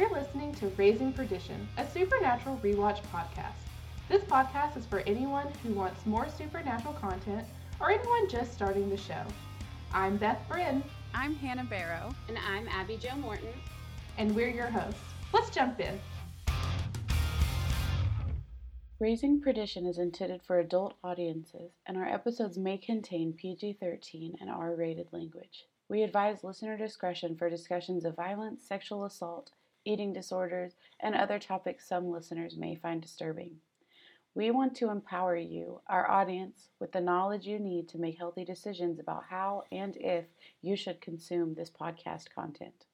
You're listening to Raising Perdition, a supernatural rewatch podcast. This podcast is for anyone who wants more supernatural content or anyone just starting the show. I'm Beth Bryn, I'm Hannah Barrow. And I'm Abby Jo Morton. and we're your hosts. Let's jump in. Raising Perdition is intended for adult audiences, and our episodes may contain PG 13 and R rated language. We advise listener discretion for discussions of violence, sexual assault, eating disorders, and other topics some listeners may find disturbing. We want to empower you, our audience, with the knowledge you need to make healthy decisions about how and if you should consume this podcast content.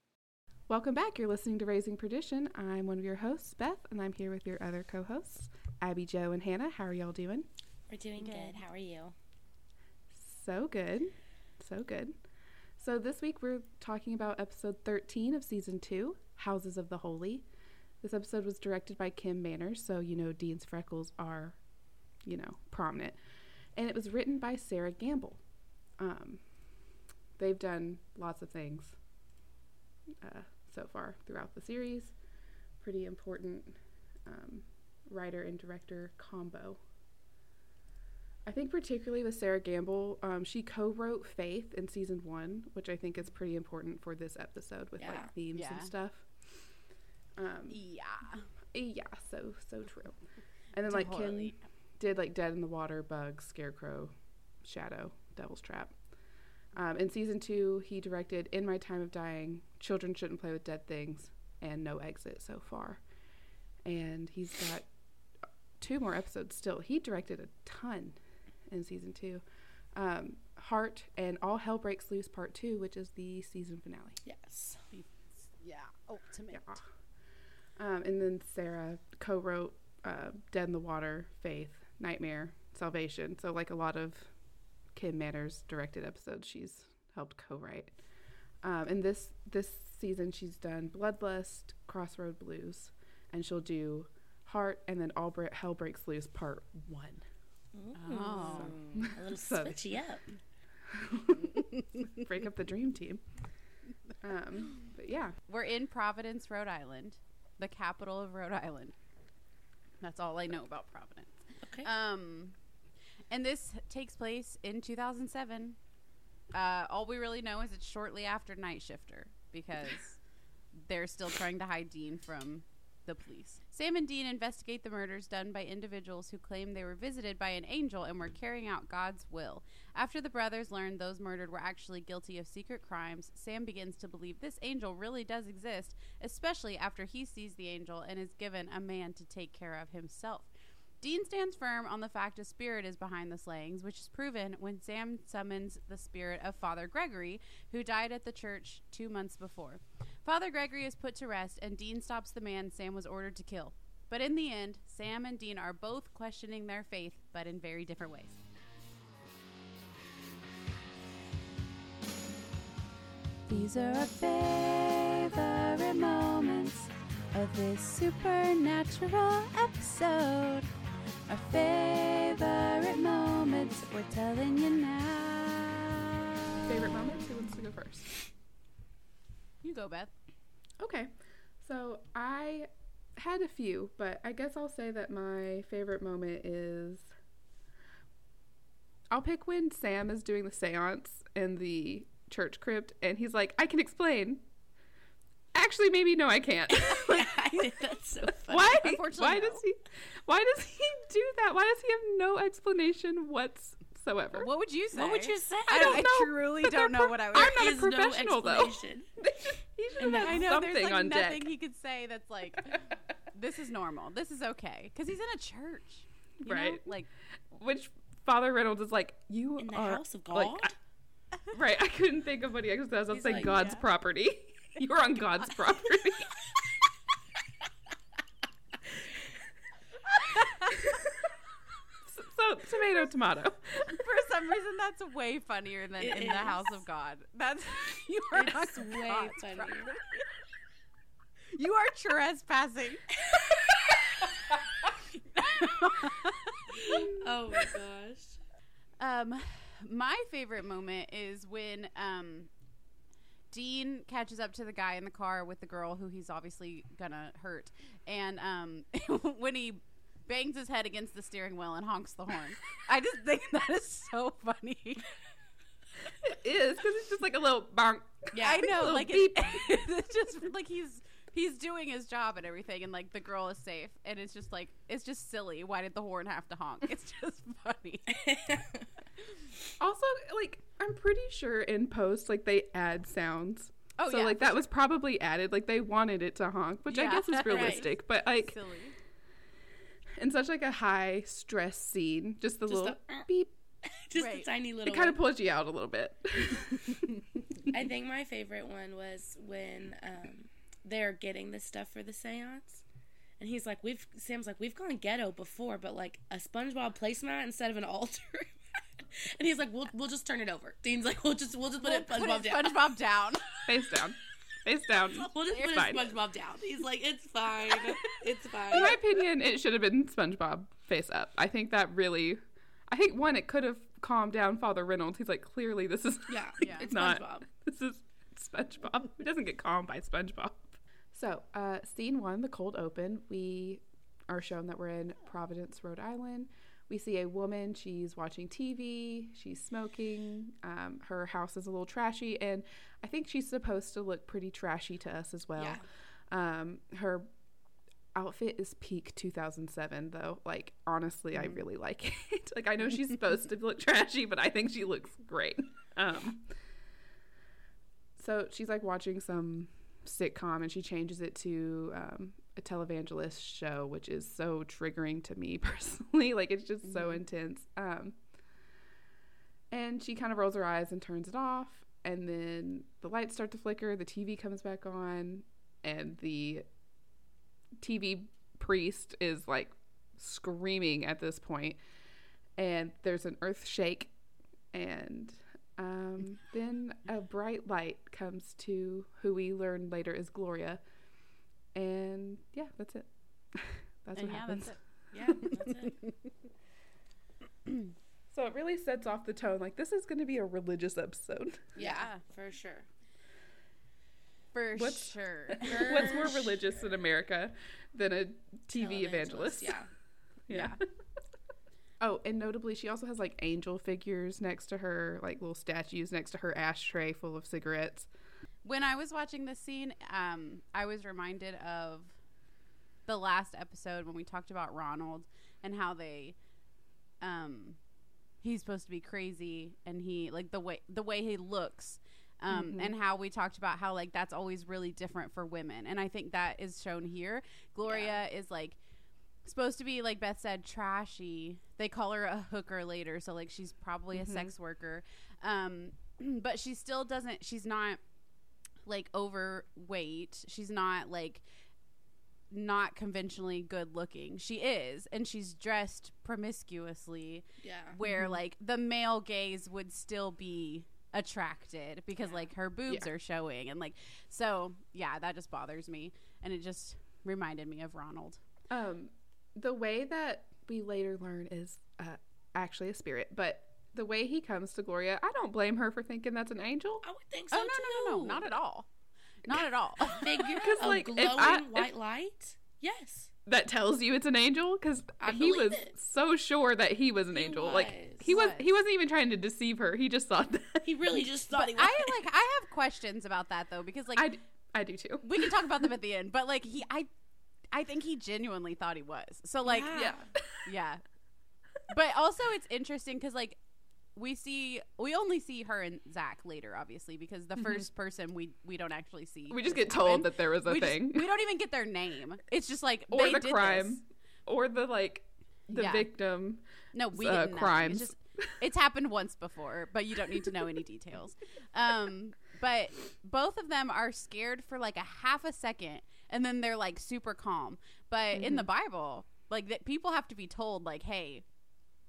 Welcome back. You're listening to Raising Perdition. I'm one of your hosts, Beth, and I'm here with your other co hosts, Abby, Jo, and Hannah. How are y'all doing? We're doing good. How are you? So good. So good. So this week we're talking about episode 13 of season 2, Houses of the Holy. This episode was directed by Kim Manners, so you know Dean's freckles are, you know, prominent. And it was written by Sarah Gamble. Um, they've done lots of things uh, so far throughout the series. Pretty important um, writer and director combo. I think particularly with Sarah Gamble, um, she co-wrote Faith in season one, which I think is pretty important for this episode with Yeah. like themes Yeah. and stuff. Um, Yeah. yeah, so so true. And then like. Kim did like Dead in the Water, Bug, Scarecrow, Shadow, Devil's Trap. Um, in season two, he directed In My Time of Dying, Children Shouldn't Play with Dead Things, and No Exit so far. And he's got two more episodes still. He directed a ton in season two. Um, Heart and All Hell Breaks Loose Part Two, which is the season finale. Yes. Yeah. Ultimate. Yeah. Um, and then Sarah co-wrote uh, "Dead in the Water," "Faith," "Nightmare," "Salvation." So like a lot of Kim Manners directed episodes, she's helped co-write. Um, and this this season, she's done "Bloodlust," "Crossroad Blues," and she'll do "Heart" and then "All Bre- Hell Breaks Loose" Part One. Oh. A little So- switchy up. Break up the dream team. Um, but yeah, We're in Providence, Rhode Island, the capital of Rhode Island. That's all I know about Providence. Okay. Um, and this takes place in 2007. Uh, all we really know is it's shortly after Nightshifter because they're still trying to hide Dean from the police. Sam and Dean investigate the murders done by individuals who claim they were visited by an angel and were carrying out God's will. After the brothers learn those murdered were actually guilty of secret crimes, Sam begins to believe this angel really does exist, especially after he sees the angel and is given a man to take care of himself. Dean stands firm on the fact a spirit is behind the slayings, which is proven when Sam summons the spirit of Father Gregory, who died at the church two months before. Father Gregory is put to rest, and Dean stops the man Sam was ordered to kill. But in the end, Sam and Dean are both questioning their faith, but in very different ways. These are our favorite moments of this supernatural episode. Our favorite moments, we're telling you now. favorite moments. Who wants to go first? You go, Beth. Okay. So I had a few, but I guess I'll say that my favorite moment is I'll pick when Sam is doing the seance in the church crypt and he's like, I can explain. Actually, maybe no, I can't. Like, I that's so funny. why? Unfortunately, Why no. does he? Why does he do that? Why does he have no explanation whatsoever? What would you say? What would you say? I don't I know, truly but don't know pro- what I would. I'm There not a is no professional, though. Explanation. he should have I know something there's like on nothing deck. he could say that's like, this is normal. This is okay because he's in a church, you know? Right. Like, Which Father Reynolds is like, you In the are house of God? like, I- right. I couldn't think of what he actually says. I was He's saying like, God's yeah. property. You're on God's property. Tomato, tomato. for some reason, that's way funnier than It in the house of God. That's you are It's way funnier. You are trespassing. oh my gosh. Um, my favorite moment is when um, Dean catches up to the guy in the car with the girl who he's obviously gonna hurt, and um, when he bangs his head against the steering wheel and honks the horn, I just think that is so funny. It is because it's just like a little bonk. Yeah, I know. Like it, it's just like he's he's doing his job and everything, and like the girl is safe, and it's just like it's just silly. Why did the horn have to honk? It's just funny. Also, like I'm pretty sure in post, like they add sounds. Oh so yeah, like for that was probably added. Like they wanted it to honk, which I guess is Right. realistic. But like silly. In such like a high stress scene, just the Just little a- beep, Just Right. tiny little. it kind of pulls you out a little bit. I think my favorite one was when um, they're getting the stuff for the seance. And he's like, "We've." Sam's like, "We've gone ghetto before, but like a SpongeBob placemat instead of an altar." and he's like, "We'll we'll just turn it over." Dean's like, "We'll just we'll just put it Put SpongeBob it down. SpongeBob down. Face down, face down. We'll just put It's it fine. SpongeBob down." He's like, "It's fine. It's fine." In my opinion, it should have been SpongeBob face up. I think that really, I think one, it could have calmed down Father Reynolds. He's like, clearly this is yeah, Yeah. it's not. SpongeBob. This is SpongeBob. Who doesn't get calmed by SpongeBob? So, uh, scene one, the cold open. We are shown that we're in Providence, Rhode Island. We see a woman. She's watching TV. She's smoking. Um, her house is a little trashy, and I think she's supposed to look pretty trashy to us as well. Yeah. Um, her outfit is peak 2007, though. Like, honestly, I really like it. like, I know she's supposed to look trashy, but I think she looks great. Um, so she's like watching some sitcom and she changes it to um, a televangelist show, which is so triggering to me personally. like it's just so intense. Um, and she kind of rolls her eyes and turns it off. And then the lights start to flicker, the TV comes back on, and the TV priest is like screaming at this point. And there's an earth shake, and um, then a bright light comes to who we learn later is Gloria. And yeah, that's it. that's and what yeah, happens. that's it. Yeah, that's it. So it really sets off the tone. Like this is going to be a religious episode. Yeah, Yeah. for sure. For What's- sure. What's more religious in America than a TV evangelist? Yeah. Yeah. oh, and notably, she also has like angel figures next to her, like little statues next to her ashtray full of cigarettes. When I was watching this scene, um, I was reminded of the last episode when we talked about Ronald and how they, um, he's supposed to be crazy and he like the way the way he looks. Um, Mhm. and how we talked about how like that's always really different for women, and I think that is shown here. Gloria is like supposed to be like Beth said, trashy. They call her a hooker later, so like she's probably Mhm. a sex worker. Um, but she still doesn't. She's not like overweight. She's not like not conventionally good looking. She is, and she's dressed promiscuously, Yeah. where Mhm. like the male gaze would still be attracted because Yeah. like her boobs Yeah. are showing and like so yeah that just bothers me and it just reminded me of ronald Um, the way that we later learn is uh, actually a spirit, but the way he comes to Gloria, I don't blame her for thinking that's an angel. I would think oh, so oh no no no no not at all not at all Figure 'Cause, of like, glowing I- white if- light. Yes. That tells you it's an angel because he was it. so sure that he was an He angel. Like he was, Was. he wasn't even trying to deceive her. He just thought that. He really just thought but he was. i like i have questions about that though because like I, d- I do too. we can talk about them at the end but like he i i think he genuinely thought he was so like Yeah. Yeah. Yeah. But also it's interesting because like we see we only see her and Zach later, obviously, because the Mhm. first person we we don't actually see. We just get told that there was a we just- thing, we don't even get their name. It's just like or they the did crime, this. or the like, the Yeah. victim. No, we uh, crimes. It's, just, it's happened once before, but you don't need to know any details. Um, but both of them are scared for like a half a second, and then they're like super calm. But in the Mm-hmm. Bible, like that, people have to be told like, "Hey,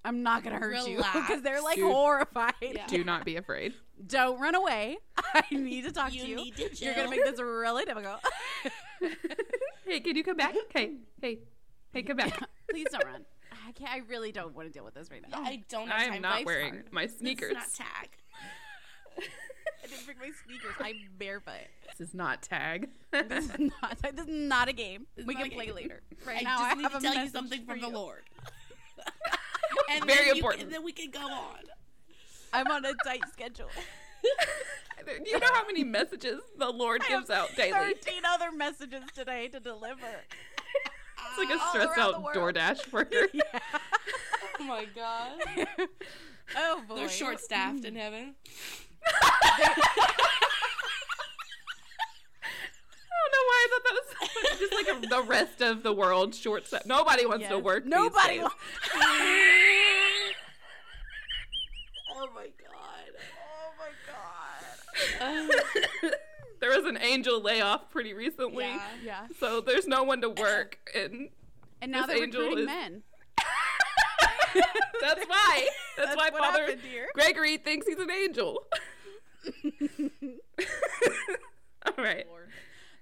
I'm not gonna hurt you," because they're like Dude. horrified. Yeah. Do not be afraid. Don't run away. I need to talk You to you. need to You're gonna make this really difficult. hey, can you come back? Hey, hey, hey, come back. Please don't run. I can't. I really don't want to deal with this right now. I don't have I time am not wearing hard. my Let's sneakers. not tag. I didn't bring my sneakers. I'm barefoot. This is not tag. This is not. This is not a game. This we can play game. later. Right I now, just I need have to a tell you something for from the. Lord. And Very then important. Can, then we can go on. I'm on a tight schedule. Do you know how many messages the Lord I have gives out daily? Thirteen other messages today to deliver. It's like a uh, all stressed out. DoorDash worker. Oh my god. oh boy, They're short staffed in heaven. I don't know why I thought that was just like a, the rest of the world short set. Nobody wants to work. Nobody days. wants. oh my god. Oh my god. there was an angel layoff pretty recently, Yeah. Yeah. so there's no one to work, and And now This they're angel recruiting is- men. that's why. That's, why Father happened. Gregory thinks he's an angel. All right.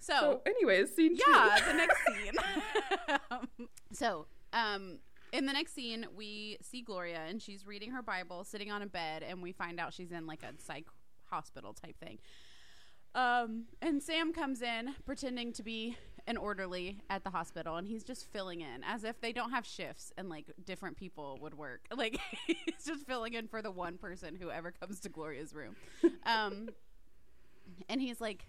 So, So, anyways, scene two. yeah, the next scene. Um, so, um, in the next scene, we see Gloria, and she's reading her Bible, sitting on a bed, and we find out she's in like a psych hospital type thing. Um, and Sam comes in pretending to be an orderly at the hospital, and he's just filling in as if they don't have shifts and like different people would work. Like he's just filling in for the one person who ever comes to Gloria's room. Um, and he's like,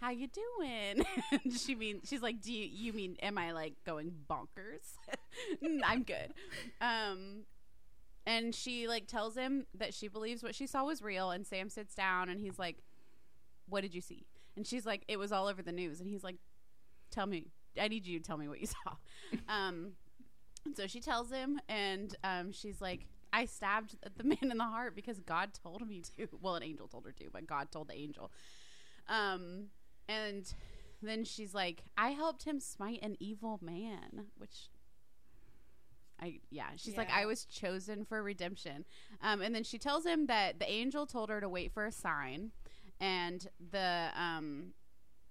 "How you doing?" she mean she's like, "Do you, you mean am I like going bonkers?" "Mm, I'm good. Um, and she like tells him that she believes what she saw was real. And Sam sits down and he's like, "What did you see?" And she's like, "It was all over the news." And he's like, "Tell me. I need you to tell me what you saw." um, so she tells him, and um, she's like, "I stabbed the man in the heart because God told me to." Well, an angel told her to, but God told the angel. Um, and then she's like, "I helped him smite an evil man," which I yeah, she's like I was chosen for redemption. Um, and then she tells him that the angel told her to wait for a sign, and the um,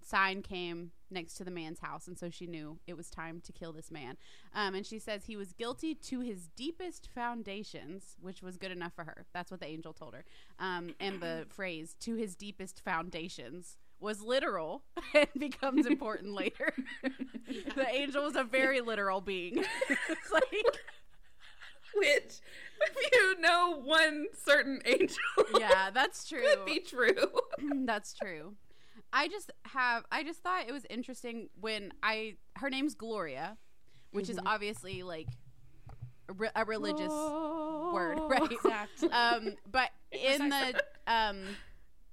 sign came next to the man's house, and so she knew it was time to kill this man. Um, and she says he was guilty to his deepest foundations, which was good enough for her. That's what the angel told her. Um, and the phrase "to his deepest foundations." Was literal and becomes important later. the angel was a very literal being. it's like Which, if you know one certain angel, yeah, that's true. could be true. that's true. I just have I just thought it was interesting when I her name's Gloria, which is obviously like a, re- a religious word, right? Exactly. Um, but in the um,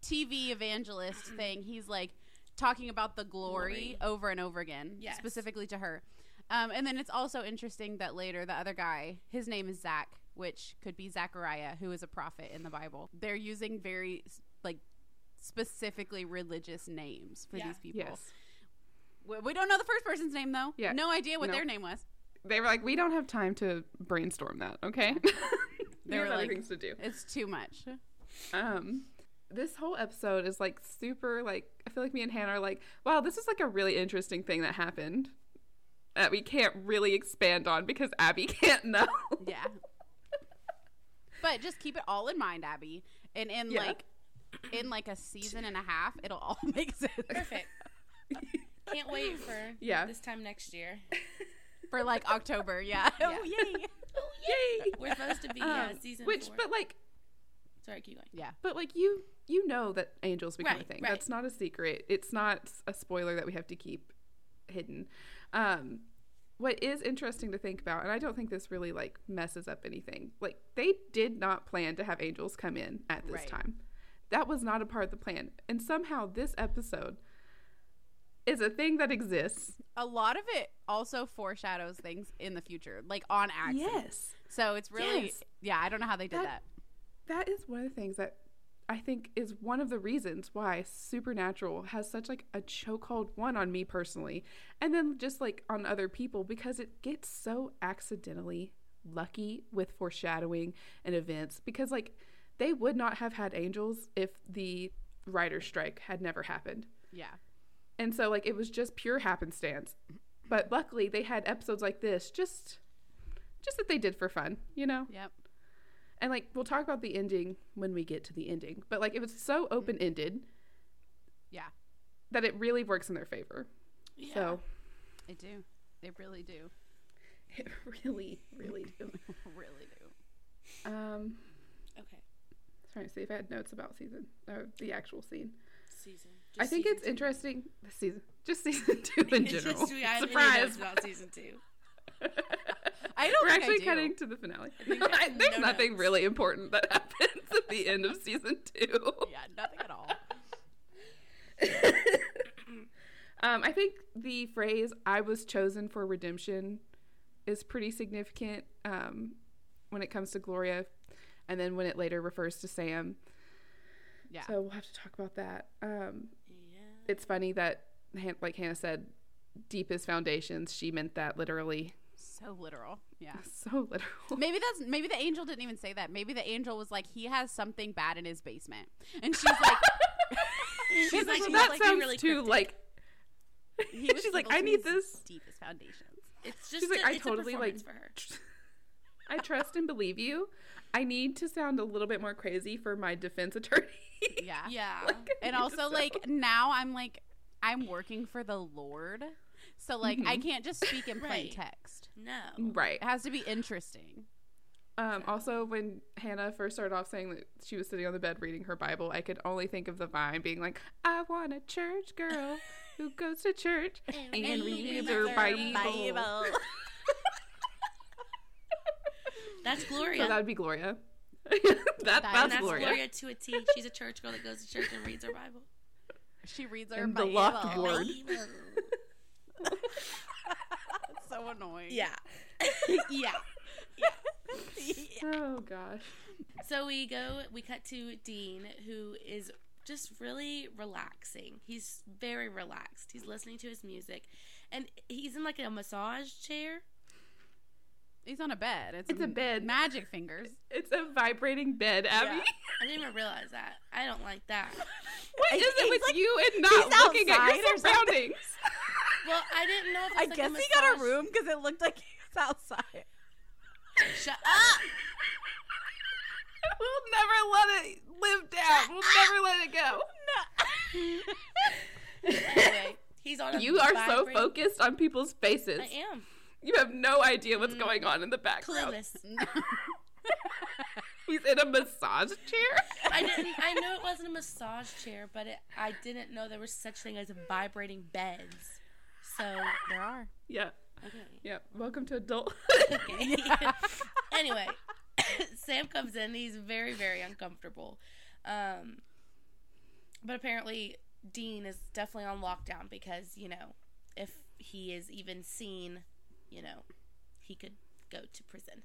TV evangelist thing, he's like talking about the glory, Glory. over and over again, Yes. specifically to her. Um, and then it's also interesting that later the other guy, his name is Zach, which could be Zachariah, who is a prophet in the Bible. They're using very like specifically religious names for Yeah. these people. Yes. We, we don't know the first person's name though. Yeah. No idea what No. their name was. They were like, we don't have time to brainstorm that, okay? They we have were other like- things to do. It's too much. Um, this whole episode is like super like I feel like me and Hannah are like, wow, this is like a really interesting thing that happened that we can't really expand on because Abby can't know. Yeah. but just keep it all in mind, Abby. And in Yeah. like in like a season and a half, it'll all make sense. Perfect. Can't wait for Yeah. this time next year. For like October, yeah. Yeah. Oh yay. Oh yay! We're supposed to be yeah, Um, season which, four. but like, Sorry, keep going. Yeah. but like you, you know that angels become a Right, thing. right. That's not a secret. It's not a spoiler that we have to keep hidden. Um, what is interesting to think about, and I don't think this really like messes up anything. Like they did not plan to have angels come in at this Right. time. That was not a part of the plan. And somehow this episode is a thing that exists. A lot of it also foreshadows things in the future, like on accident. Yes. So it's really Yes. yeah, I don't know how they did That- that. That is one of the things that I think is one of the reasons why Supernatural has such like a chokehold one on me personally, and then just like on other people because it gets so accidentally lucky with foreshadowing and events because like they would not have had angels if the writer's strike had never happened. Yeah. And so like it was just pure happenstance. But luckily they had episodes like this just just that they did for fun, you know? Yep. And like we'll talk about the ending when we get to the ending. But like it was so open ended Yeah, that it really works in their favor. Yeah. So they do. They really do. it really, really do. really do. Um okay. trying to see if I had notes about season uh, the actual scene. Season. I think it's two. interesting this season. Just season two in general. just, Surprise. about season two. I don't We're think actually cutting to the finale. No, I have I- there's no nothing notes. really important that happens at the end of season two. Yeah, nothing at all. Um, I think the phrase "I was chosen for redemption" is pretty significant um, when it comes to Gloria, and then when it later refers to Sam. Yeah. So we'll have to talk about that. Um, Yeah. it's funny that, like Hannah said, deepest foundations. She meant that literally. So literal. Yeah. So literal. Maybe that's maybe the angel didn't even say that. Maybe the angel was like he has something bad in his basement, and she's like, She's like, Well, she's that like, sounds really too cryptic. like. he was She's like, I need this. deepest foundations. It's just She's like, a, I it's totally like. for her. I trust and believe you. I need to sound a little bit more crazy for my defense attorney. Yeah. Yeah. Like, And also sound- like now I'm like I'm working for the Lord. So like I can't just speak in plain Right. text. no. right. It has to be interesting. Um, also, when Hannah first started off saying that she was sitting on the bed reading her Bible, I could only think of the vine being like, "I want a church girl who goes to church and, reads her Bible." That's Gloria. So that would be Gloria. that, that's, that's Gloria. Gloria. to a T. She's a church girl that goes to church and reads her Bible. She reads her And the Bible. locked word. That's so annoying. Yeah. yeah. Oh gosh. So we go, we cut to Dean, who is just really relaxing. He's very relaxed. He's listening to his music, and he's in like a massage chair. He's on a bed. It's, It's a bed. Magic fingers. It's a vibrating bed, Abby. Yeah. I didn't even realize that. I don't like that. What is He's it with like- you and not looking at your surroundings? Well, I didn't know if I like guess a he got a room because it looked like he was outside. Shut up! we'll never let it live down. We'll never let it go. Anyway, he's on. A You are so focused on people's faces. I am You have no idea what's going on in the background. clueless. He's in a massage chair. I didn't. I knew it wasn't a massage chair, but it, I didn't know there was such thing as vibrating beds. So there are. yeah, okay. yeah. Welcome to adult. Okay. anyway, Sam comes in. He's very, very uncomfortable. Um, but apparently, Dean is definitely on lockdown because, you know, if he is even seen, you know, he could go to prison.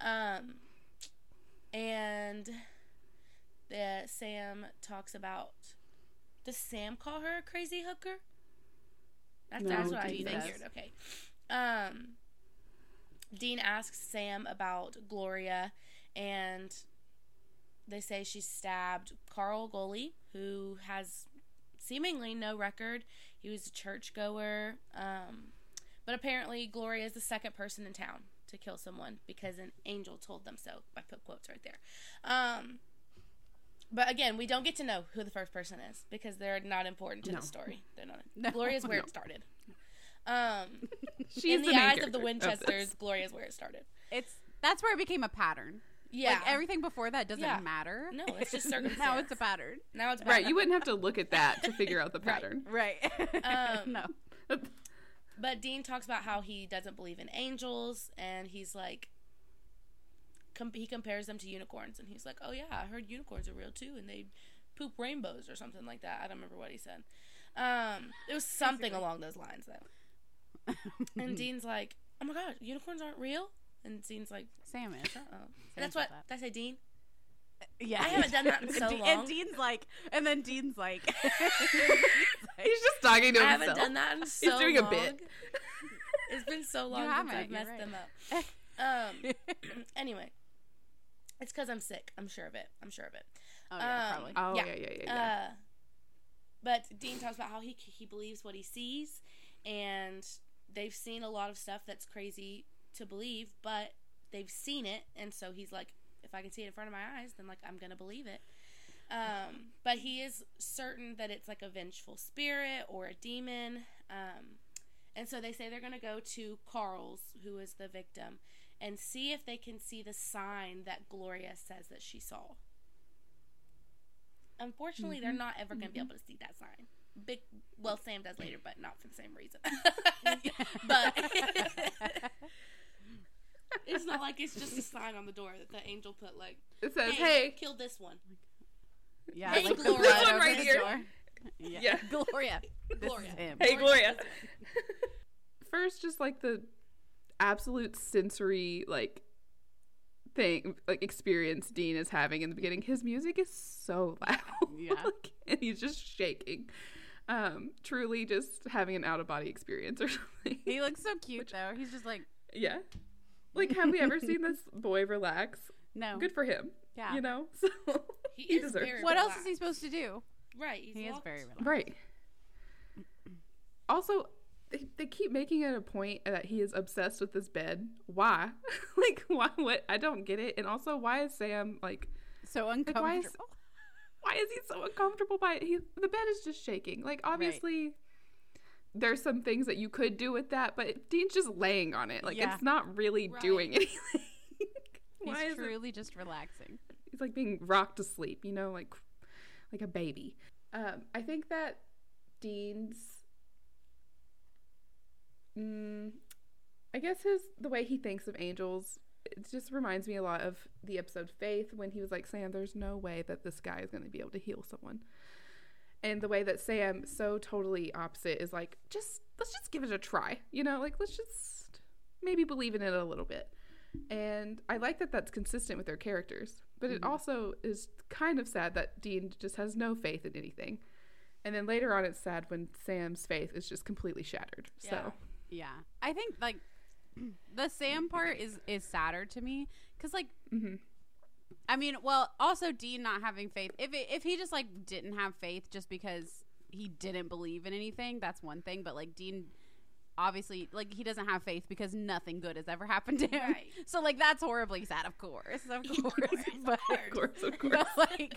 Um, and the Sam talks about. Does Sam call her a crazy hooker? That's, No, that's what I Dean does. figured. Okay. Um, Dean asks Sam about Gloria, and they say she stabbed Carl Goley, who has seemingly no record. He was a churchgoer, um, but apparently Gloria is the second person in town to kill someone because an angel told them so. I put quotes right there. Um, but again, we don't get to know who the first person is because they're not important to No. the story. They're not. No. Gloria's where No. it started. Um, She's in the, main eyes of the character Winchesters, this. Gloria's where it started. It's that's where it became a pattern. Yeah. Like everything before that doesn't Yeah. matter. No, it's just now it's a pattern. now it's Right, you wouldn't have to look at that to figure out the Right. pattern. Right. Um, no. But Dean talks about how he doesn't believe in angels, and he's like, com- he compares them to unicorns, and he's like, "Oh yeah, I heard unicorns are real too, and they poop rainbows or something like that." I don't remember what he said. Um, it was something along those lines though. And Dean's like, "Oh my god, unicorns aren't real," and Dean's like, Sam is. "Oh, that's what." Did I say Dean? Yeah. I haven't done that in so and, long. and Dean's like, and then Dean's like, He's just talking to himself. I haven't done that in so long. He's doing a bit. It's been so long since I've messed right. them up. Um. anyway, it's because I'm sick. I'm sure of it. I'm sure of it. oh yeah, Um, probably. Oh Yeah. yeah, yeah, yeah. yeah. Uh, but Dean talks about how he he believes what he sees, and they've seen a lot of stuff that's crazy to believe, but they've seen it, and so he's like, if I can see it in front of my eyes, then like I'm gonna believe it. Um, but he is certain that it's like a vengeful spirit or a demon. Um, and so they say they're gonna go to Carl's, who is the victim, and see if they can see the sign that Gloria says that she saw. Unfortunately, they're not ever going to be able to see that sign. Big, well, Sam does later, but not for the same reason. but it's not like it's just a sign on the door that the angel put, like, It says, "Hey, "Hey, kill this one." Yeah, Hey, like Gloria. This one right here. door. Yeah. Yeah. Gloria. Gloria. Hey, Gloria. does first just like the absolute sensory like thing like experience Dean is having in the beginning. His music is so loud. Yeah. Like, and he's just shaking. Um, truly just having an out of body experience or something. He looks so cute though. He's just like, yeah. Like have we ever seen this boy relax? no. Good for him. Yeah. You know? So He, He is deserves very it. What else is he supposed to do? Right, he's He is very relaxed. Right. Also, they, they keep making it a point that he is obsessed with this bed. Why? like, why? What? I don't get it. And also, why is Sam like? So why is- uncomfortable. Why is he so uncomfortable by it? He, the bed is just shaking. Like, obviously, there's some things that you could do with that, but Dean's just laying on it. Like, Yeah. it's not really Right. doing anything. why He's is it? truly just relaxing. He's like being rocked to sleep, you know, like like a baby. Um, I think that Dean's, mm, I guess his the way he thinks of angels, it just reminds me a lot of the episode Faith when he was like, "Sam, there's no way that this guy is going to be able to heal someone." And the way that Sam, so totally opposite, is like, just let's just give it a try, you know, like let's just maybe believe in it a little bit. And I like that that's consistent with their characters, but it also is kind of sad that Dean just has no faith in anything. And then later on, it's sad when Sam's faith is just completely shattered. Yeah. So, Yeah. I think like the Sam part is is sadder to me cuz like mhm. I mean, well, also Dean not having faith. If it, if he just like didn't have faith just because he didn't believe in anything, that's one thing, but like Dean obviously like he doesn't have faith because nothing good has ever happened to him. Right. So like that's horribly sad, of course. Of course. but, of of course, of course. but like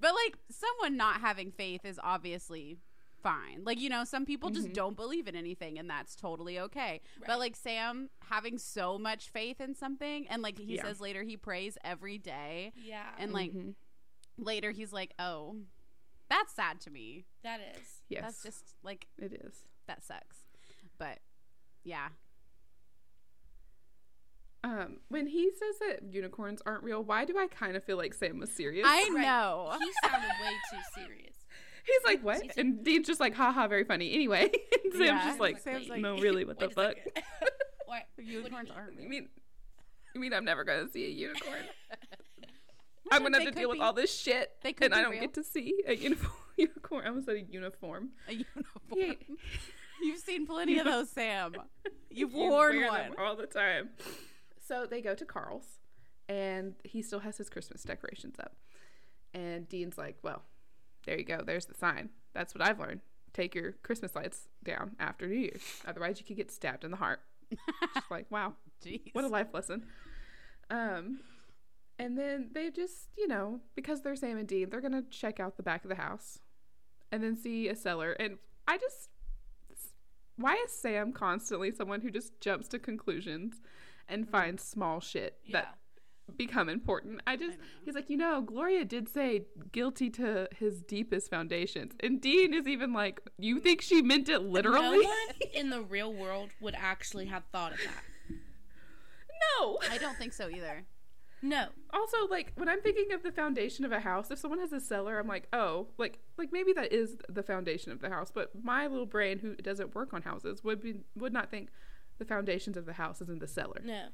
but like someone not having faith is obviously fine. Like, you know, some people just Mhm. don't believe in anything and that's totally okay. Right. But like Sam having so much faith in something and like he Yeah. says later he prays every day Yeah, and like Mhm. later he's like, "Oh, that's sad to me." that is. yes, That's just like it is. that sucks. But yeah. Um, when he says that unicorns aren't real, why do I kind of feel like Sam was serious? I Right. know. He sounded way too serious. He's like, what? And Dean's just like, haha, very funny. Anyway, and Sam's Yeah. just like, Sam's like, no, really, what the fuck? second. What? Unicorns what aren't You mean, you mean I'm never gonna see a unicorn? I'm gonna have to could deal with all this shit, They could and I don't real. get to see a uniform. Unicorn. I almost said a uniform. A uniform. Yeah. You've seen plenty of those, Sam. You've You worn wear one. them all the time. So they go to Carl's, and he still has his Christmas decorations up. And Dean's like, "Well, there you go. There's the sign. That's what I've learned. Take your Christmas lights down after New Year's. Otherwise, you could get stabbed in the heart." Just like, wow, Jeez. what a life lesson. Um, and then they just, you know, because they're Sam and Dean, they're gonna check out the back of the house, and then see a cellar. And I just, why is Sam constantly someone who just jumps to conclusions and finds small shit Yeah. that become important? I just, know. he's like, you know, Gloria did say guilty to his deepest foundations, and Dean is even like, you think she meant it literally? No one in the real world would actually have thought of that. no. I don't think so either. No. also like when i'm thinking of the foundation of a house if someone has a cellar i'm like oh like like maybe that is the foundation of the house but my little brain who doesn't work on houses would be would not think the foundations of the house is in the cellar No.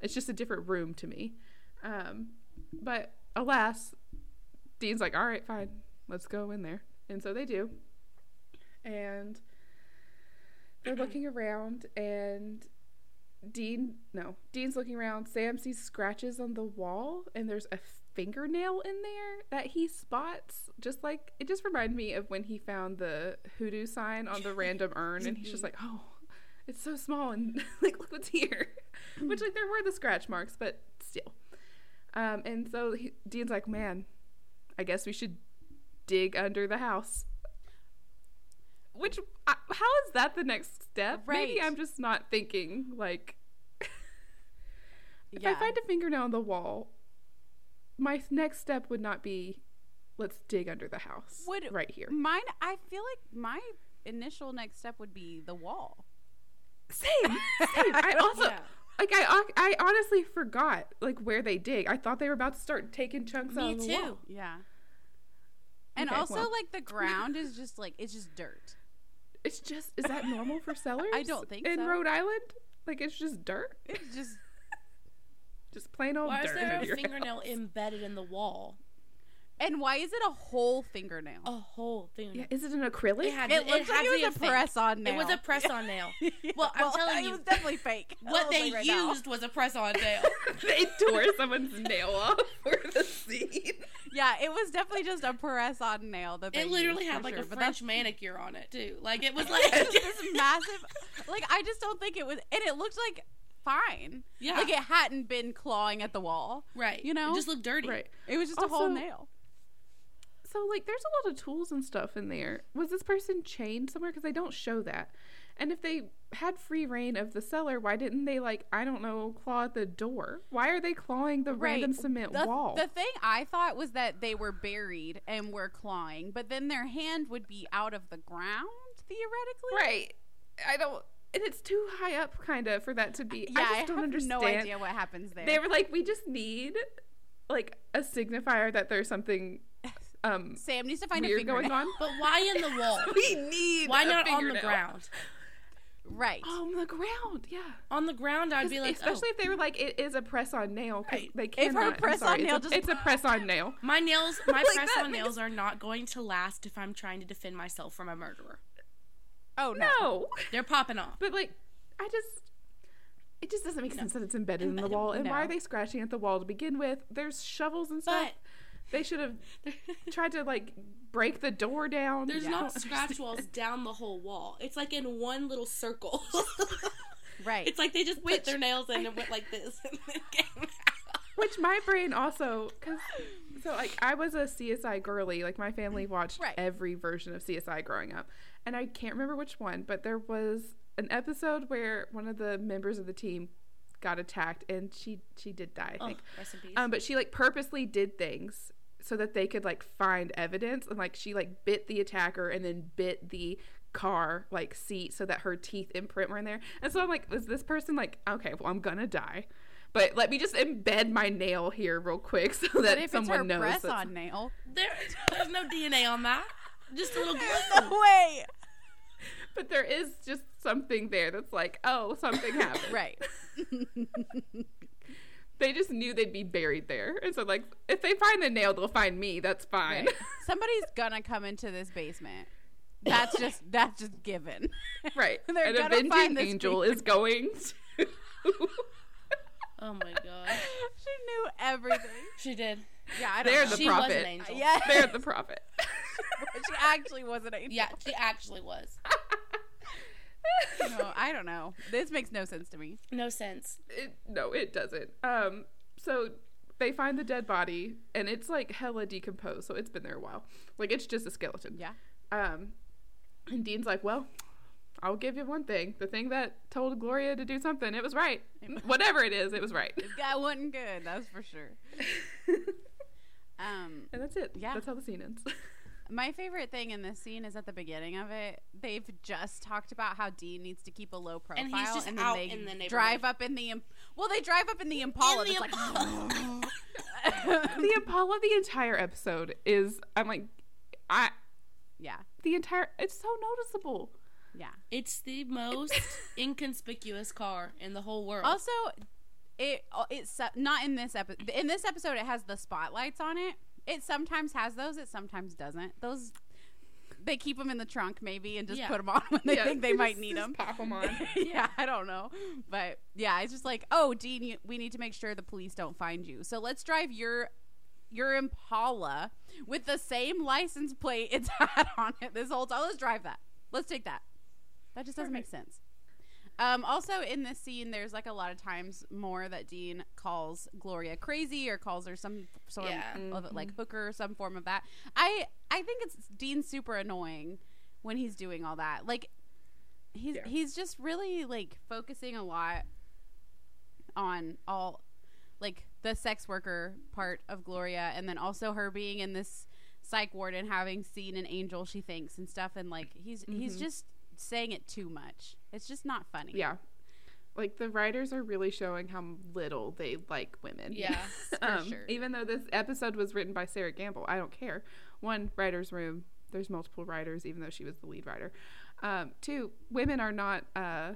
it's just a different room to me um but alas dean's like all right fine let's go in there and so they do and they're looking around and Dean, no, Dean's looking around. Sam sees scratches on the wall, and there's a fingernail in there that he spots. Just like it just reminded me of when he found the hoodoo sign on the random urn, and he's just like, "Oh, it's so small, and like look what's here." Which like there were the scratch marks, but still. Um, and so he, Dean's like, man, I guess we should dig under the house. Which, uh, how is that the next step? Maybe I'm just not thinking like. if Yeah. I find a fingernail on the wall, my next step would not be, let's dig under the house. Would- right here. Mine, I feel like my initial next step would be the wall. Same. Same. I also Yeah. Like I I honestly forgot like where they dig. I thought they were about to start taking chunks out Me of the too. wall. Yeah. And Okay, also, well. like the ground is just like it's just dirt. It's just is that normal for cellars? I don't think so. in so. Rhode Island. Like it's just dirt, It's just just plain old Why is dirt. there in a fingernail house. embedded in the wall? And why is it a whole fingernail? A whole fingernail. Yeah, is it an acrylic? It had it to- looks had like it was a fake. press-on nail. It was a press-on nail. Well, I'm telling you, it was definitely fake. What they say right now. used was a press-on nail. they tore someone's nail off for the scene. Yeah, it was definitely just a press-on nail. That they It literally used, had like sure, a but French manicure on it too. Like it was like It's this massive. Like I just don't think it was, and it looked like fine. Yeah. like it hadn't been clawing at the wall. right. You know? it just looked dirty. Right. It was just a whole nail. So like, there's a lot of tools and stuff in there. Was this person chained somewhere? Because they don't show that. And if they had free reign of the cellar, why didn't they like I don't know claw at the door? Why are they clawing the random cement the, wall? The thing I thought was that they were buried and were clawing, but then their hand would be out of the ground theoretically. right. I don't. And it's too high up, kind of, for that to be. Yeah, I I, just don't have understand. no idea what happens there. They were like, we just need like a signifier that there's something um Sam needs to find a fingernail. going on. But why in the wall? We need. Why not on the ground? Right. On the ground, yeah. On the ground, I'd be like, especially oh, if they were like, it is a press-on nail. Right. They If cannot. her I'm press-on sorry, nail it's a, just- it's a press-on nail. my nails, my Like press-on makes- nails are not going to last if I'm trying to defend myself from a murderer. oh no. No, They're popping off. but like, I just. It just doesn't make sense that it's embedded in the wall. And why are they scratching at the wall to begin with? There's shovels and stuff. But they should have tried to like break the door down. there's I not scratch walls down the whole wall. It's like in one little circle. Right. It's like they just Which put their nails in and went like this and then came out. Which my brain also, because so like I was a CSI girly. Like my family watched Right. every version of CSI growing up, and I can't remember which one, but there was an episode where one of the members of the team got attacked, and she she did die. I Oh, think. rest in peace. Um, but she like purposely did things so that they could like find evidence, and like she like bit the attacker and then bit the car like seat so that her teeth imprint were in there. And so I'm like, is this person like okay? Well, I'm gonna die. But let me just embed my nail here real quick so but that if it's someone her knows. press that's- on nail, there, there's no DNA on that. Just a little no way. But there is just something there that's like, oh, something happened. Right. They just knew they'd be buried there, and so like, if they find the nail, they'll find me. That's fine. Right. Somebody's gonna come into this basement. That's just that's just given. right. They're An gonna avenging find this angel is going to. Oh my god. she knew everything. She did. Yeah, I don't They're know. the she was prophet. an angel. Yeah. They're the prophet. she actually was an angel. Yeah, she actually was. No, I don't know. This makes no sense to me. No sense. It, no, it doesn't. Um, so they find the dead body, and it's like hella decomposed. So it's been there a while. Like it's just a skeleton. Yeah. Um, and Dean's like, well. I'll give you one thing. The thing that told Gloria to do something, it was right. Whatever it is, it was right. This guy wasn't good, that's for sure. Um, and that's it. Yeah. That's how the scene ends. My favorite thing in this scene is at the beginning of it. They've just talked about how Dean needs to keep a low profile, And he's just then out they in the drive up in the. Well, they drive up in the Impala. In the that's Impala. like. the Impala, the entire episode is. I'm like, I. yeah, The entire. It's so noticeable. yeah. It's the most inconspicuous car in the whole world. Also, it it's not in this episode. In this episode, it has the spotlights on it. It sometimes has those. It sometimes doesn't. Those they keep them in the trunk maybe and just Yeah. put them on when they Yeah, think they might need just them. Pop them on. yeah, I don't know, but yeah, it's just like, oh, Dean, you, we need to make sure the police don't find you. So let's drive your your Impala with the same license plate it's had on it this whole time. Let's drive that. Let's take that. That just doesn't make sense. Um, also, in this scene, there's like a lot of times more that Dean calls Gloria crazy or calls her some sort Yeah. of like hooker or some form of that. I I think it's Dean's super annoying when he's doing all that. Like he's Yeah. he's just really like focusing a lot on all like the sex worker part of Gloria and then also her being in this psych ward and having seen an angel she thinks and stuff and like he's he's Mhm. just saying it too much. It's just not funny. Yeah. Like the writers are really showing how little they like women. Yeah, for um, sure. Even though this episode was written by Sera Gamble, I don't care. One, writer's room. There's multiple writers, even though she was the lead writer. Um, two, women are not, uh,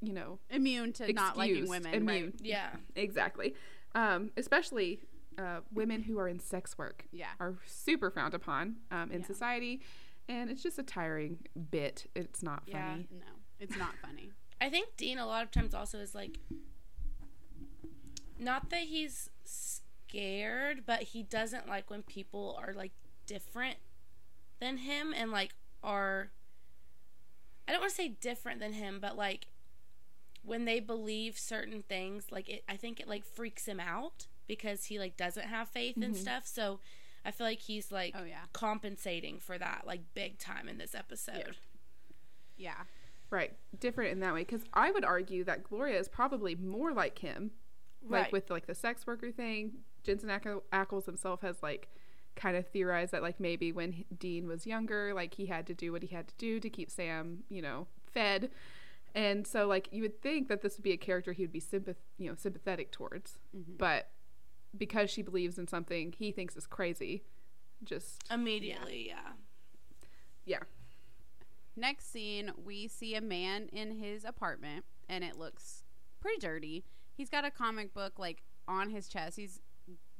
you know, Immune to not liking women. Immune. Right? yeah, Exactly. Um, especially uh, women who are in sex work Yeah. are super frowned upon um, in Yeah. society. And it's just a tiring bit. It's not Yeah. funny. No, it's not funny. I think Dean a lot of times also is like, not that he's scared, but he doesn't like when people are like different than him and like are. I don't want to say different than him, but like when they believe certain things, like it, I think it like freaks him out because he like doesn't have faith and Mhm. stuff. So I feel like he's like Oh yeah. compensating for that like big time in this episode. Yeah. Right. Different in that way. Because I would argue that Gloria is probably more like him. Like Right. with like the sex worker thing. Jensen Ack- Ackles himself has like kind of theorized that like maybe when he- Dean was younger, like he had to do what he had to do to keep Sam, you know, fed. And so like you would think that this would be a character he would be sympath- you know, sympathetic towards. Mhm. But because she believes in something he thinks is crazy, just Immediately, yeah. yeah. Next scene, we see a man in his apartment, and it looks pretty dirty. He's got a comic book like on his chest. He's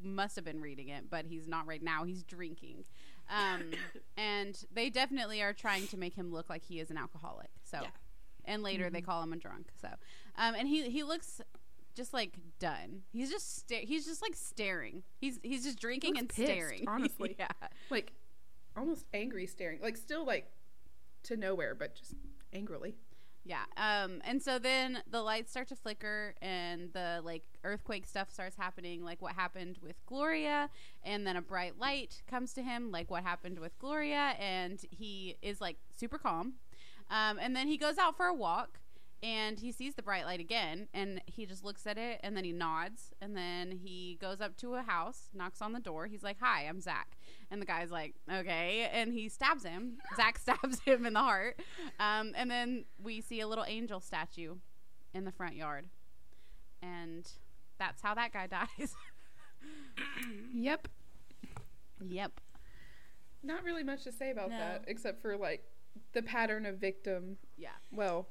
must have been reading it, but he's not right now. He's drinking, um, and they definitely are trying to make him look like he is an alcoholic. So, Yeah. and later they call him a drunk. So, um, and he he looks just like done. He's just sta- he's just like staring. He's he's just drinking and pissed, staring. honestly. yeah. Like almost angry staring. Like still like to nowhere, but just angrily. Yeah. Um and so then the lights start to flicker and the like earthquake stuff starts happening like what happened with Gloria and then a bright light comes to him like what happened with Gloria and he is like super calm. Um and then he goes out for a walk and he sees the bright light again and he just looks at it and then he nods and then he goes up to a house, knocks on the door. He's like, "Hi, I'm Zach." And the guy's like, "Okay," and he stabs him. Zach stabs him in the heart. Um, and then we see a little angel statue in the front yard, and that's how that guy dies. Yep. yep. Not really much to say about No. that except for like the pattern of victim. Yeah. Well,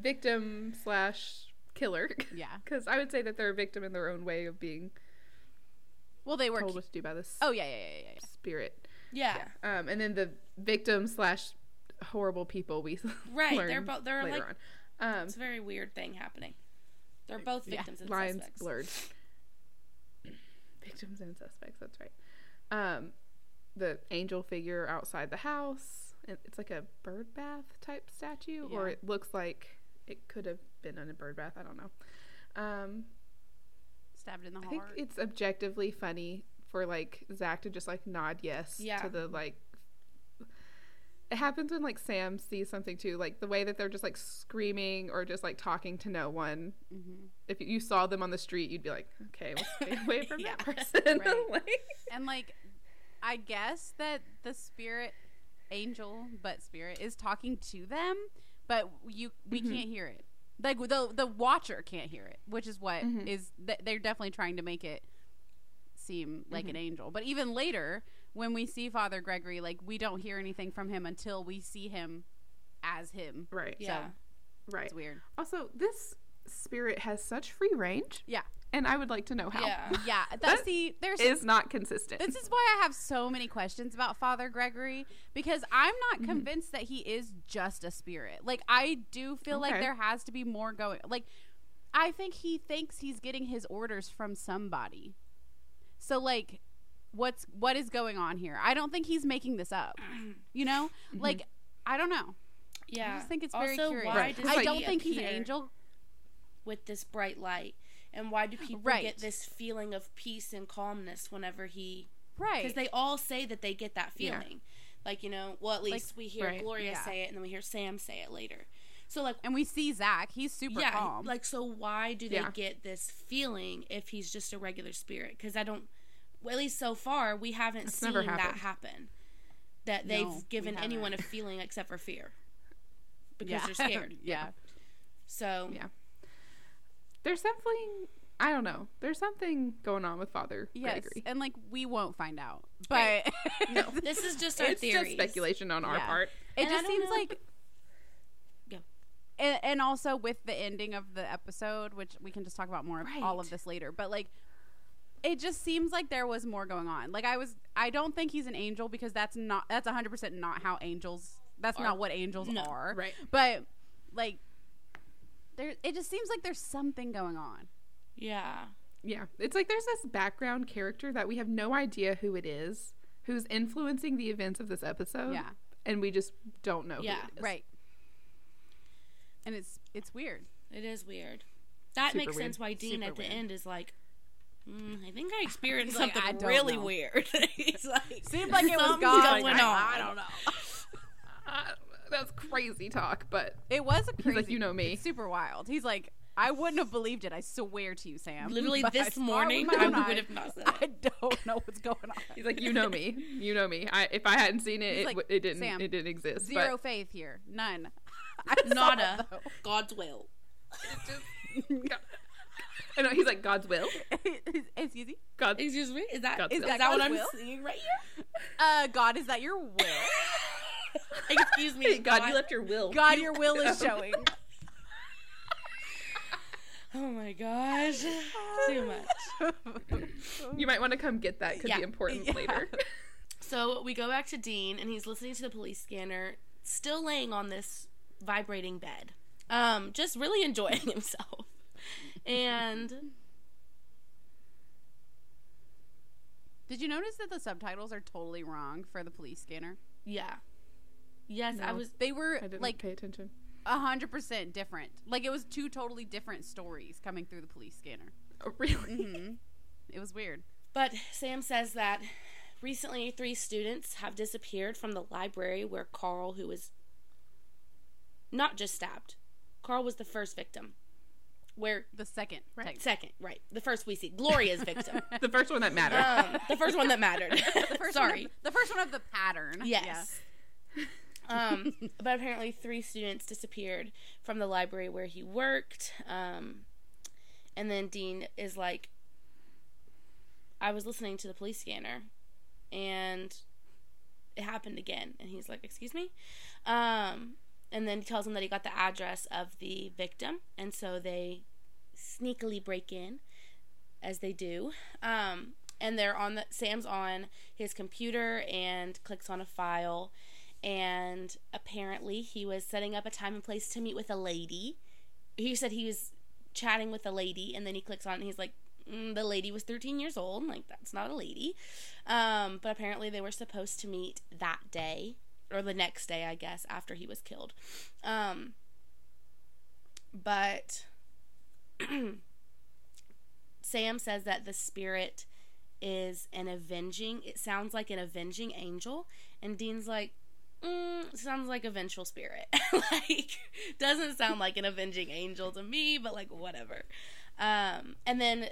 victim slash killer. Yeah. Because I would say that they're a victim in their own way of being Well, they were. told what to do by this oh yeah, yeah, yeah, yeah, yeah. spirit. Yeah. Um, and then the victim slash horrible people we Right. They're both they're later like on. Um, it's a very weird thing happening. They're both Yeah. victims and lines suspects. blurred. Victims and suspects. That's right. Um, the angel figure outside the house. It's like a bird bath type statue, or it looks like it could have been in a bird bath. I don't know. Um, Stabbed in the heart. I think it's objectively funny for like Zach to just like nod yes Yeah. to the like. It happens when like Sam sees something too, like the way that they're just like screaming or just like talking to no one. hmm If you saw them on the street, you'd be like, okay, well, stay away from Yeah. that person. Right. Like- And like, I guess that the spirit, angel, but spirit is talking to them, but you we Mhm. can't hear it. Like the the watcher can't hear it, which is what is Mhm. th- they're definitely trying to make it seem like an angel. But even later, when we see Father Gregory, like we don't hear anything from him until we see him as him. right. Yeah. Right. It's weird. Also, this spirit has such free range. Yeah. And I would like to know how. Yeah. Yeah, that's That the there's Is not consistent. This is why I have so many questions about Father Gregory because I'm not Mm-hmm. convinced that he is just a spirit. Like I do feel like there has to be more going. Like I think he thinks he's getting his orders from somebody. So like what's what is going on here? I don't think he's making this up. You know? Mm-hmm. Like I don't know. Yeah. I just think it's very also, curious. Why Right. does It's I don't he think he's an angel. with this bright light, and why do people Right. get this feeling of peace and calmness whenever he? Right. Because they all say that they get that feeling Yeah. Like you know, well at Like- least we hear Right. Gloria Yeah. say it, and then we hear Sam say it later. So like and we see Zach. He's super yeah, calm. like so why do they Yeah. get this feeling if he's just a regular spirit? Because I don't. Well, at least so far, we haven't It's seen that happen. That they've we given anyone a feeling except for fear, because they're scared. yeah. So Yeah. There's something I don't know. There's something going on with Father Yes. Gregory. And like we won't find out. But Right. No. this is just our theory. it's theories. just speculation on our Yeah. part. It And just seems know- like Yeah. And, and also with the ending of the episode, which we can just talk about more of all of this later, but like it just seems like there was more going on. Like I was I don't think he's an angel because that's not that's 100% not how angels that's Are. not what angels No. are. Right. But like there it just seems like there's something going on. Yeah. Yeah. It's like there's this background character that we have no idea who it is, who's influencing the events of this episode. Yeah. And we just don't know Yeah, who it is. Right. And it's it's weird. It is weird. That Super makes weird. sense why Dean Super at the weird. end is like, mm, I think I experienced like, something "I really know." weird. He's like, Seemed like it was God. going I- on. I don't know. That's crazy talk, but It was a crazy. like, "You know me." It's super wild. He's like, I wouldn't have believed it. I swear to you, Sam. Literally But this saw morning, I would have not said I don't know what's going on. he's like, you know me, you know me. I if I hadn't seen it, it, like, it didn't, "Sam, it didn't exist. Zero faith here. None. I saw Nada. it. God's will. But I know he's like God's will. Excuse me. God, Excuse me? Is that God's is will. that, God's what I'm seeing right here? Uh, God, is that your will? Excuse me, God, you left your will. God, your will is showing. Oh my gosh, too much. You might want to come get that. Could Yeah. be important Yeah. later. So we go back to Dean, and he's listening to the police scanner, still laying on this vibrating bed, um, just really enjoying himself. And Did you notice that the subtitles are totally wrong for the police scanner? yeah, yes, I was. They were I didn't like pay attention. a hundred percent different. Like it was two totally different stories coming through the police scanner. Oh, really? hmm It was weird. But Sam says that recently three students have disappeared from the library where Carl, who was not just stabbed, Carl was the first victim. Where The second, Right. second, right? The first we see Gloria's victim. The first one that mattered. um, the first one that mattered. the first Sorry. one of, the first one of the pattern. Yes. Um, but apparently, three students disappeared from the library where he worked. Um, and then Dean is like, I was listening to the police scanner, and it happened again. And he's like, Excuse me? Um, and then he tells him that he got the address of the victim. And so they sneakily break in, as they do. Um, and they're on the Sam's on his computer and clicks on a file and apparently he was setting up a time and place to meet with a lady. He said he was chatting with a lady and then he clicks on and he's like mm, the lady was 13 years old. Like that's not a lady. Um, but apparently they were supposed to meet that day or the next day i guess after he was killed. Um, but sam says that the spirit is an avenging it sounds like an avenging angel and dean's like mm, sounds like a vengeful spirit. Like doesn't sound like an avenging angel to me but like whatever. Um, and then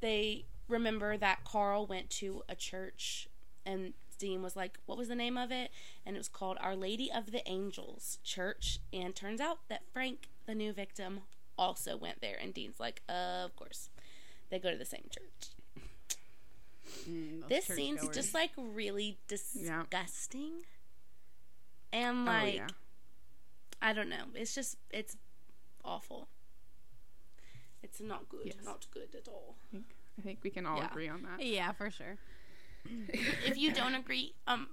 they remember that carl went to a church and dean was like what was the name of it? And it was called our lady of the angels church. And turns out that frank the new victim also went there. And dean's like uh, of course they go to the same church. Mm, this scene's churchgoers. just like really Yeah. Disgusting and oh like yeah. i don't know it's just it's awful it's not good Yes. not good at all I think, I think we can all Yeah. agree on that. yeah, for sure. if you don't agree um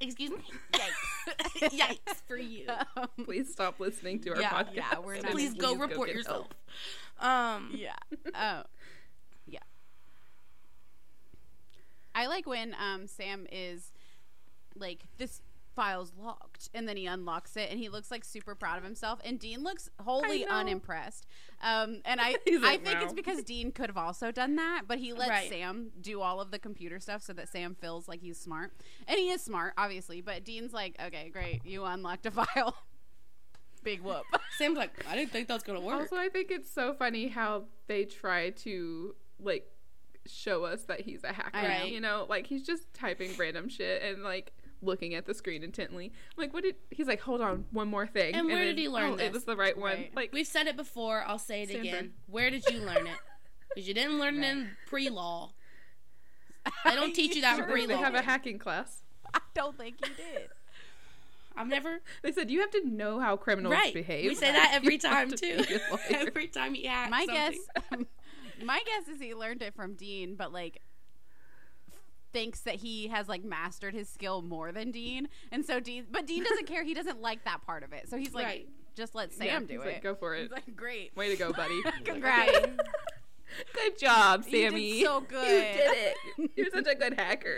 excuse me yikes yikes for you Please stop listening to our Yeah, podcast. yeah, we're not- please go Please report get yourself help. um yeah. Oh. Yeah. I like when um Sam is like this file's locked. And then he unlocks it and he looks like super proud of himself. And dean looks wholly unimpressed. Um, and i He's i like, think it's because dean could have also done that but he lets Right. sam do all of the computer stuff so that sam feels like he's smart. And he is smart obviously but dean's like okay great. You unlocked a file. Big whoop. Sam's like, I didn't think that was gonna work. Also, I think it's so funny how they try to like show us that he's a hacker. I know. You know, like he's just typing random shit and like looking at the screen intently. I'm like, what did he's like? Hold on, one more thing. And where then, did he learn oh, this? It was the right one. Right. Like We've said it before. I'll say it Stanford. again. Where did you learn it? Because you didn't learn it in pre-law. They don't teach you that in Sure pre-law. they have a hacking class. i don't think he did I've never. They said you have to know how criminals Right. behave. We say that every time to too. be a lawyer. every time he hacks. my something. guess my guess is he learned it from dean but like thinks that he has like mastered his skill more than dean and so dean but dean doesn't care he doesn't like that part of it so he's like Right. just let Yeah, sam do he's it like, Go for it. he's like great Way to go, buddy. congrats good job, You did Sammy. so good. You did it. You're such a good hacker.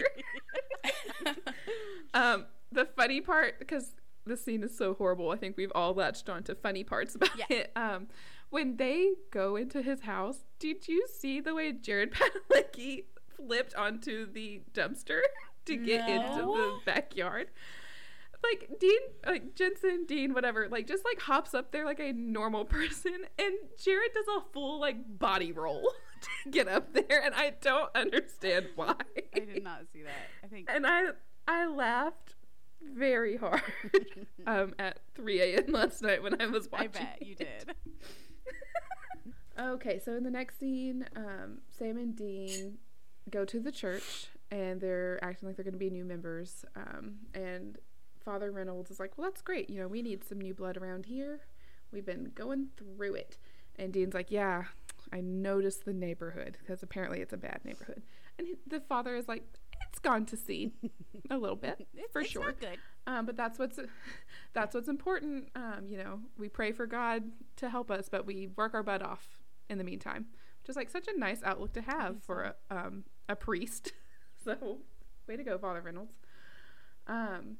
Um, the funny part, because the scene is so horrible, I think we've all latched on to funny parts about Yeah. it. Um, when they go into his house, did you see the way Jared Padalecki flipped onto the dumpster to get into the backyard? Like Dean, like Jensen, Dean, whatever, like just like hops up there like a normal person, and Jared does a full like body roll to get up there, and I don't understand why. i did not see that i think and I I laughed very hard um, at 3 a.m. last night when I was watching. i bet you did Okay, so in the next scene, um, Sam and Dean go to the church and they're acting like they're going to be new members. Um, and Father Reynolds is like, "Well, that's great. You know, we need some new blood around here. We've been going through it." And Dean's like, "Yeah, I noticed the neighborhood because apparently it's a bad neighborhood." And he- the father is like, "It's gone to seed a little bit for it's sure." good Um, but that's what's that's what's important. Um, you know, we pray for God to help us, but we work our butt off in the meantime, which is like such a nice outlook to have for a, um, a priest. so, way to go, Father Reynolds. Um,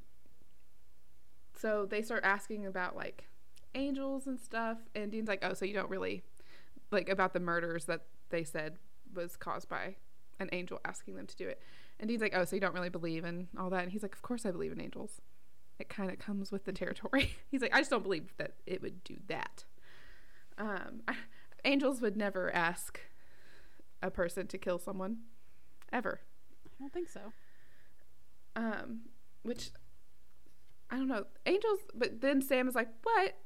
so they start asking about like angels and stuff, and Dean's like, "Oh, so you don't really like about the murders that they said was caused by an angel asking them to do it." And Dean's like, "Oh, so you don't really believe in all that?" And he's like, "Of course I believe in angels. It kind of comes with the territory." he's like, "I just don't believe that it would do that. Um, angels would never ask a person to kill someone, ever. i don't think so Um, which I don't know. Angels, but then Sam is like, "What?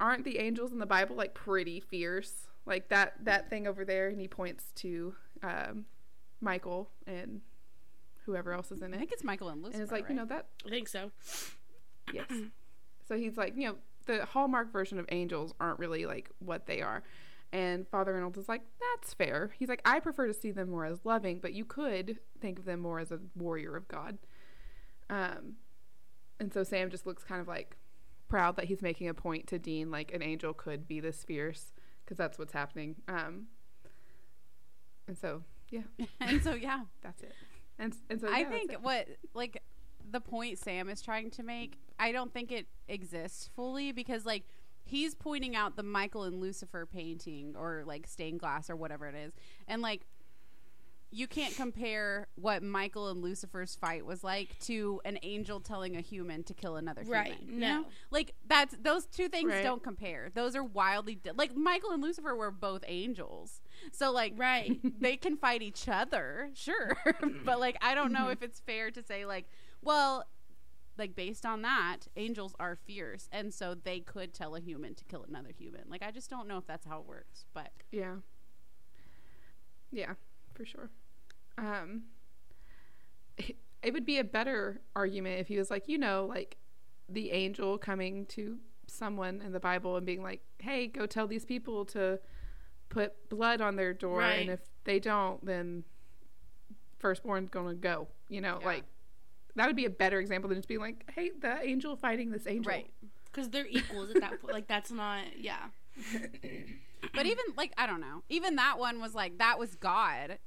Aren't the angels in the Bible like pretty fierce? Like that that thing over there?" And he points to um, Michael and whoever else is in it. i think it's michael and lucifer And it's like, you know, that I think so. Yes. so he's like, you know, the Hallmark version of angels aren't really like what they are. And Father Reynolds is like, that's fair. He's like, I prefer to see them more as loving, but you could think of them more as a warrior of God. Um, and so Sam just looks kind of like proud that he's making a point to Dean, like an angel could be this fierce, because that's what's happening. Um, and so, yeah, and so yeah that's it. And, and so I yeah, that's think what like the point Sam is trying to make, I don't think it exists fully because like he's pointing out the Michael and Lucifer painting or like stained glass or whatever it is. And like you can't compare what Michael and Lucifer's fight was like to an angel telling a human to kill another Right, human. you no. know? Like that's those two things Right. don't compare. Those are wildly di- like Michael and Lucifer were both angels. So like Right. they can fight each other, sure. but like I don't know mm-hmm. if it's fair to say like, well, like based on that, angels are fierce and so they could tell a human to kill another human. Like I just don't know if that's how it works. But Yeah. Yeah, for sure. Um it, it would be a better argument if he was like, you know, like the angel coming to someone in the Bible and being like, "Hey, go tell these people to put blood on their door Right. and if they don't, then firstborn's going to go." You know, Yeah. like that would be a better example than just being like, "Hey, the angel fighting this angel." right. Because they're equals at that point. Like, that's not, yeah. But even like I don't know. Even that one was like that was God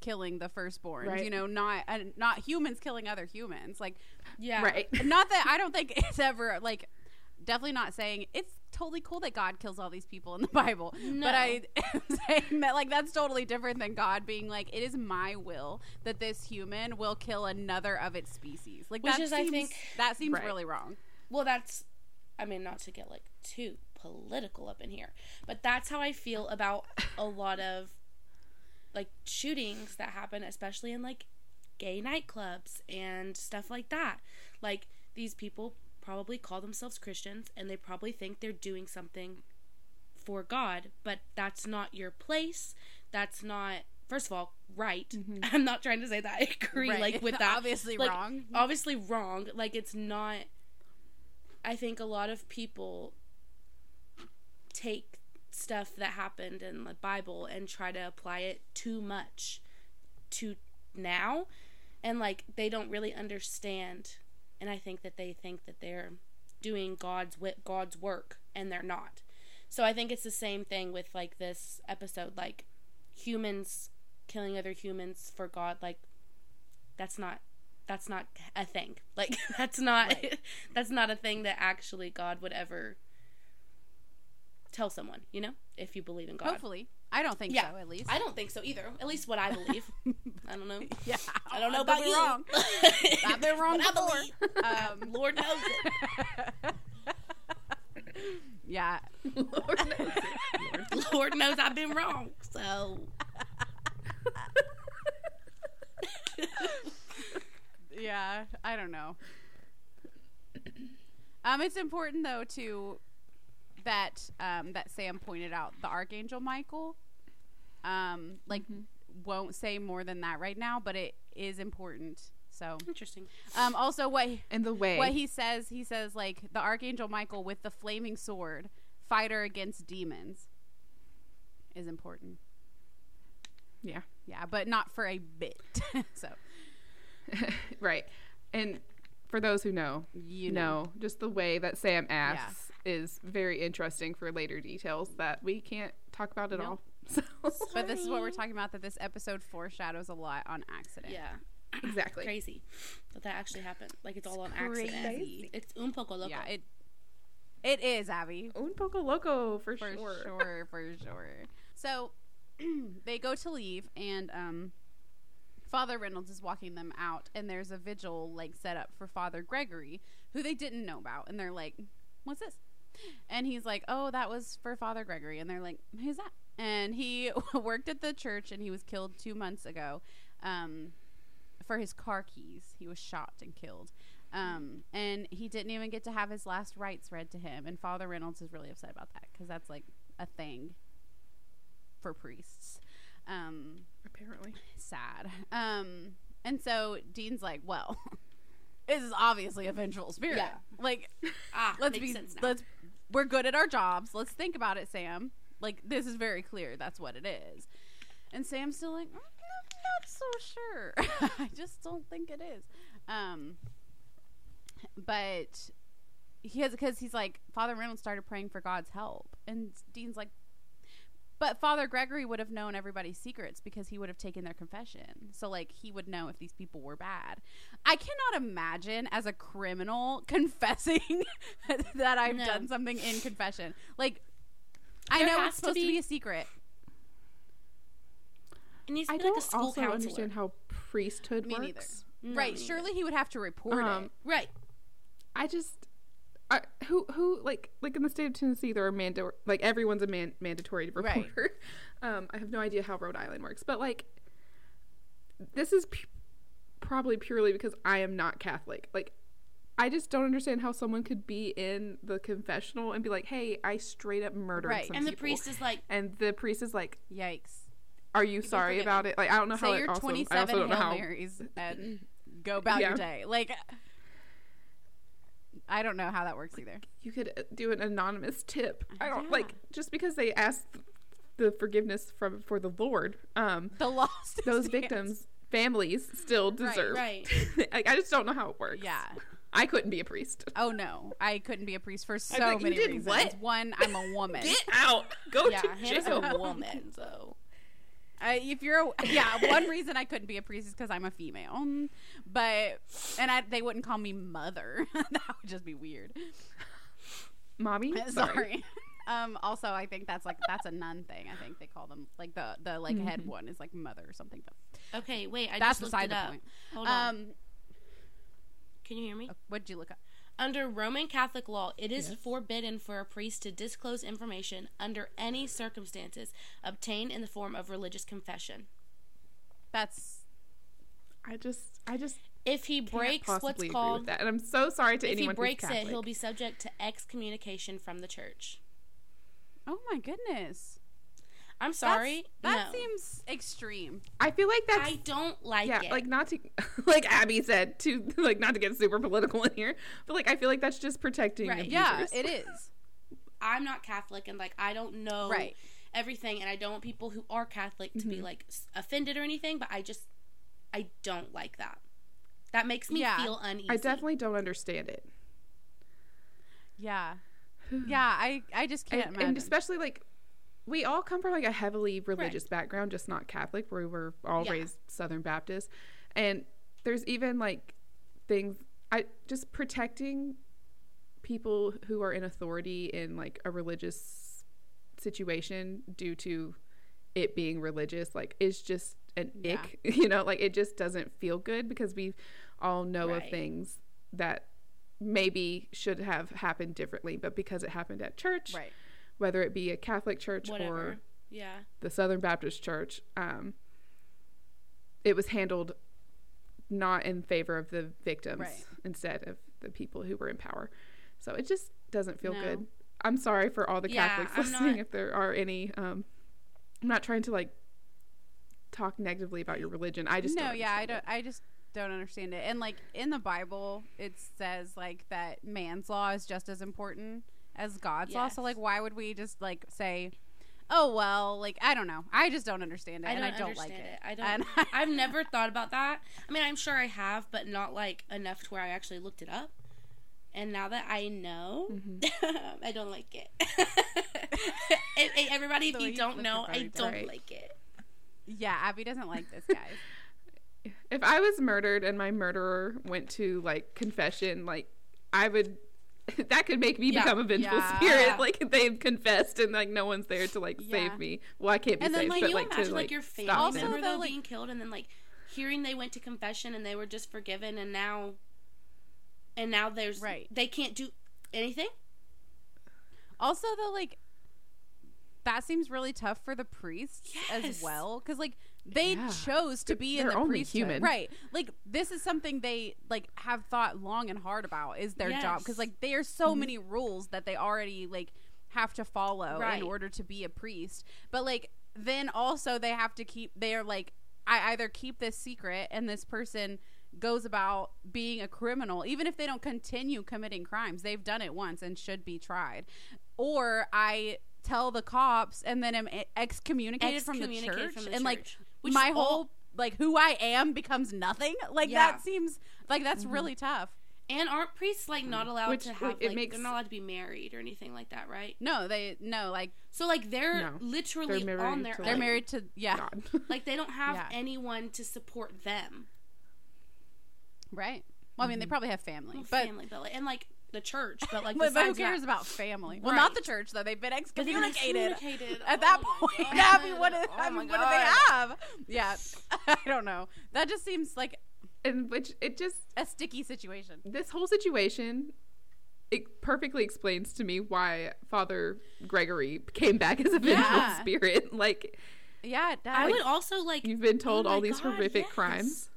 killing the firstborn. Right. You know, not uh, not humans killing other humans. Like Yeah. Right. not that I don't think it's ever like definitely not saying it's totally cool that God kills all these people in the Bible. No. But I am saying that like that's totally different than God being like it is my will that this human will kill another of its species. Like Which that is, I think- that seems Right. really wrong. Well, that's, I mean, not to get like too political up in here, but that's how I feel about a lot of like shootings that happen, especially in like gay nightclubs and stuff like that. Like these people probably call themselves Christians and they probably think they're doing something for God, but that's not your place. That's not. First of all, right. Mm-hmm. I'm not trying to say that I agree, Right. like with that. Obviously Like, wrong. Obviously wrong. Like it's not. I think a lot of people take stuff that happened in the Bible and try to apply it too much to now and like they don't really understand and I think that they think that they're doing God's God's work and they're not. So I think it's the same thing with like this episode like humans killing other humans for God like that's not that's not a thing. Like that's not that's not a thing that actually God would ever tell someone, you know? If you believe in God. Hopefully. I don't think Yeah. so at least. I don't think so either. At least what I believe. I don't know. yeah. I don't know I've been about you. wrong. I've been wrong But I before. believe. Um, Lord knows it. yeah. Lord knows it. Lord knows I've been wrong. So yeah, I don't know. Um, it's important though to that um that Sam pointed out the Archangel Michael, um, like won't say more than that right now, but it is important. So, interesting. um, also what And the way. what he says, he says like the Archangel Michael with the flaming sword, fighter against demons, is important. yeah. Yeah, but not for a bit. so right. And for those who know, you know. know, just the way that Sam asks is very interesting for later details that we can't talk about at Nope. all. So But this is what we're talking about. That this episode foreshadows a lot on accident. Yeah. exactly. Crazy. That that actually happened. Like it's all on crazy. accident. It's un poco loco. Yeah, it it is Abby Un poco loco for, sure. for sure. sure, for sure. So they go to leave, and um, Father Reynolds is walking them out, and there's a vigil like set up for Father Gregory, who they didn't know about, and they're like, "What's this?" And he's like, "Oh, that was for Father Gregory," and they're like, "Who's that?" And he worked at the church, and he was killed two months ago. Um, for his car keys. He was shot and killed. Um, and he didn't even get to have his last rites read to him. And Father Reynolds is really upset about that because that's like a thing for priests. Um, Apparently. sad. Um, and so Dean's like, well, this is obviously a vengeful spirit. Yeah. Like, Ah, let's be, let's, we're good at our jobs. Let's think about it, Sam. Like, this is very clear. That's what it is. And Sam's still like, "Mm, I'm not so sure. I just don't think it is. Um, but he has because he's like Father Reynolds started praying for God's help, and Dean's like, but Father Gregory would have known everybody's secrets because he would have taken their confession. So like he would know if these people were bad. I cannot imagine as a criminal confessing that I've No. done something in confession. Like I know it's supposed to be, be- a secret. It needs to I be like don't a school also counselor. understand how priesthood Me neither. works. No, right. neither. Surely he would have to report Um, it. Right. I just I, who who like like in the state of Tennessee there are mando like everyone's a man, mandatory reporter. Right. Um, I have no idea how Rhode Island works, but like this is pu- probably purely because I am not Catholic. Like I just don't understand how someone could be in the confessional and be like, "Hey, I straight up murdered Right. And the priest is like, and the priest is like, Yikes. "Are you sorry about it?" Like I don't know how Say it your also, I also 27 don't know Hail how Marys and go about Yeah. your day. Like, I don't know how that works either. you could uh, do an anonymous tip. I don't Yeah. like just because they asked the forgiveness from for the Lord. Um, The lost those victims' families still deserve. right. like, I just don't know how it works. Yeah. I couldn't be a priest. Oh no, I couldn't be a priest for so like, you many did reasons. what? One, I'm a woman. Get out. Go yeah, to jail. a woman, so I, if you're, a, yeah, one reason I couldn't be a priest is because I'm a female. But and I, they wouldn't call me mother. that would just be weird. Mommy? Sorry. Um, also, I think that's like that's a nun thing. I think they call them like the the like head one is like mother or something. But Okay, wait. I that's just beside the point. Hold on. Um, Can you hear me? What did you look up? Under Roman Catholic law, it is Yes. forbidden for a priest to disclose information under any circumstances obtained in the form of religious confession. That's I just, I just If he can't breaks what's called, that, and I'm so sorry to if he breaks who's it, he'll be subject to excommunication from the church. oh my goodness. I'm sorry. That no. seems extreme. I feel like that's I don't like yeah, it. like not to like Abby said to like not to get super political in here, but like I feel like that's just protecting Right. abusers. Yeah, it is. I'm not Catholic and like I don't know Right. everything and I don't want people who are Catholic to Mm-hmm. be like offended or anything, but I just I don't like that. That makes me Yeah. feel uneasy. I definitely don't understand it. Yeah. Yeah, I I just can't and, and especially like we all come from like a heavily religious background, just not Catholic. We were all Yeah. raised Southern Baptist, and there's even like things I just protecting people who are in authority in like a religious situation due to it being religious like is just an Yeah. ick you know like it just doesn't feel good because we all know of things that maybe should have happened differently but because it happened at church right. whether it be a Catholic church whatever. or yeah. the Southern Baptist Church, um, it was handled not in favor of the victims Right. instead of the people who were in power. So it just doesn't feel No. good. I'm sorry for all the Yeah, Catholics I'm listening not- if there are any. Um, I'm not trying to like talk negatively about your religion. I just no, don't yeah, I understand don't. I just don't understand it. And like in the Bible, it says like that man's law is just as important as God's law. So like, why would we just like say, oh well, like I don't know. I just don't understand it, I and don't I don't like it. it. I don't. And I've never thought about that. I mean, I'm sure I have, but not like enough to where I actually looked it up. And now that I know, Mm-hmm. I don't like it. Hey, hey, everybody, if The you you don't know, I don't right. like it. Yeah, Abby doesn't like this, guys. if I was murdered and my murderer went to like confession, like I would that could make me Yeah. become a vengeful Yeah. spirit. Like they've confessed and like no one's there to like Yeah. save me. Well, I can't be And then, saved, like, but you like imagine to like, like your family stop Also, them. though, though like- being killed, and then like hearing they went to confession and they were just forgiven, and now, and now there's Right. They can't do anything. Also, though, like that seems really tough for the priests as well, because like they Yeah. chose to be in They're the only priesthood, human. right? Like this is something they like have thought long and hard about is their job because Yes. like there are so mm-hmm. many rules that they already like have to follow Right. in order to be a priest, but like then also they have to keep they're like I either keep this secret and this person goes about being a criminal even if they don't continue committing crimes they've done it once and should be tried or i tell the cops and then am excommunicated, from the church from the and like church, which my is all- whole like who i am becomes nothing like Yeah. that seems like that's mm-hmm. really tough And aren't priests like not mm-hmm. allowed Which, to have it like makes- they're not allowed to be married or anything like that, right? no they no like So like they're No. literally They're on their to, own. they're married to yeah God. Like they don't have Yeah. anyone to support them. right well i mean they mm-hmm. probably have family Well, but family, but like, and like the church, but like but, but who cares that- about family well not the church though they've been But they've been excommunicated excommunicated. At that Oh my point, God. Abby, what, is, Oh I mean, what do they have? Yeah, I don't know. That just seems like and which it just a sticky situation. this whole situation it perfectly explains to me why Father Gregory came back as a vengeful Yeah. spirit. Like Yeah, it does. I would also like you've been oh told Oh all my these God, horrific yes. crimes.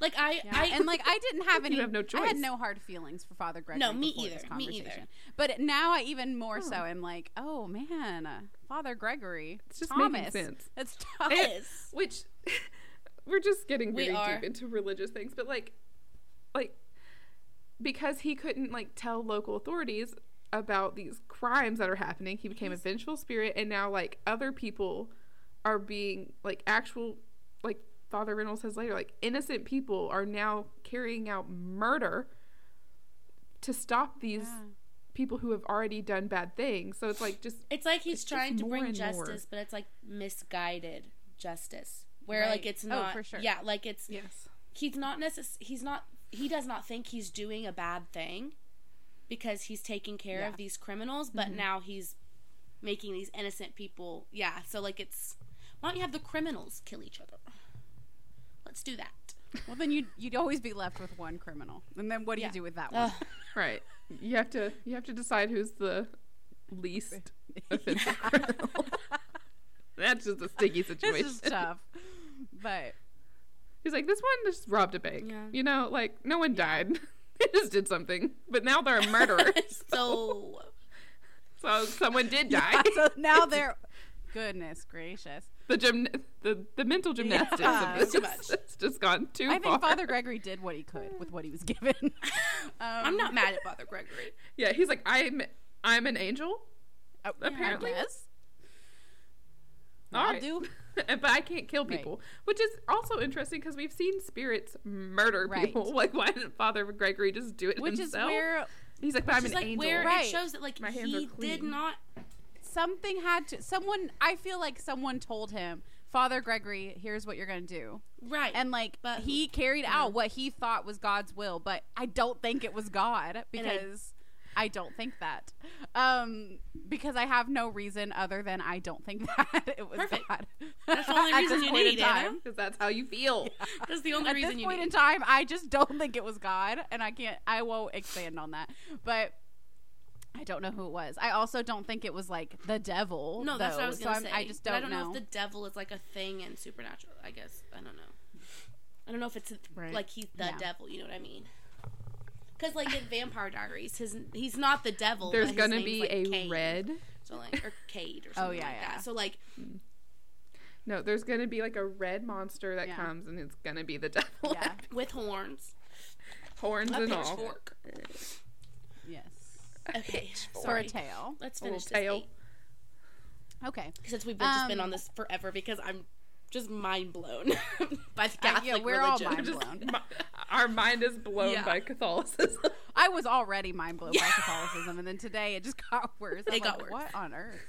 Like I Yeah. I and like I didn't have any. have no I had no hard feelings for Father Gregory. No, me either. This Me either. But now I even more so am like, oh man, uh, Father Gregory, It's just Thomas. making sense. It's tough. And- which we're just getting very deep into religious things, but like, like because he couldn't like tell local authorities about these crimes that are happening, he became a vengeful spirit, and now like other people are being like actual like Father Reynolds says later, like innocent people are now carrying out murder to stop these Yeah. people who have already done bad things. So it's like just It's like he's It's trying to bring and more. justice, but it's like misguided justice. Where like Right. it's Oh, not for sure. Yeah, like it's yes. he's not necess- he's not he does not think he's doing a bad thing because he's taking care Yeah. of these criminals, but Mm-hmm. now he's making these innocent people yeah, so like it's why don't you have the criminals kill each other? Let's do that. Well, then you'd you'd always be left with one criminal, and then what do Yeah. you do with that one? Ugh. Right. You have to you have to decide who's the least offensive criminal. That's just a sticky situation. it's just tough, but He's like, this one just robbed a bank. Yeah. You know, like no one died. they just did something, but now they're a murderer. so so someone did die. so now they're goodness gracious. The gym, the the mental gymnastics Yeah. of this Too much. It's just gone too far. I far. think Father Gregory did what he could with what he was given. um, I'm not mad at Father Gregory. Yeah, he's like, I'm I'm an angel. oh, apparently. I guess. All I'll right. do. but I can't kill Right. people, which is also interesting because we've seen spirits murder Right. people. Like, why didn't Father Gregory just do it Which is himself? where he's like, but I'm an like angel. where Right. it shows that like My hands are he did not something had to. Someone. I feel like someone told him, Father Gregory, here's what you're gonna do. right And like But- he carried out what he thought was God's will, but I don't think it was God because I, don't think that. Um because I have no reason other than I don't think that it was Perfect. God. That's the only At reason you need, time. Because that's how you feel. That's the only At reason this you point need. in time, I just don't think it was God, and I can't. I won't expand on that. But I don't know who it was. I also don't think it was like the devil. No, that's what I was so gonna I'm- say. I just don't, know. I don't know. know. if the devil is like a thing in supernatural. I guess I don't know. I don't know if it's Right. like he's the Yeah. devil. You know what I mean? Because like in Vampire Diaries, his he's not the devil. There's but his gonna name's, be like, a Cade. red. so like or Cade or Oh, something yeah, like yeah. that. So like No, there's gonna be like a red monster that Yeah. comes, and it's gonna be the devil. yeah. with horns, horns a and all. pitchfork. Yes. Okay, For a tail. Let's finish this tail. eight, Okay. since we've been, just been Um, on this forever because I'm just mind blown by the Uh, yeah, we're all mind blown. mi- our mind is blown Yeah. by Catholicism. I was already mind blown by Catholicism, and then today it just got worse. I'm It got like, worse. What on earth?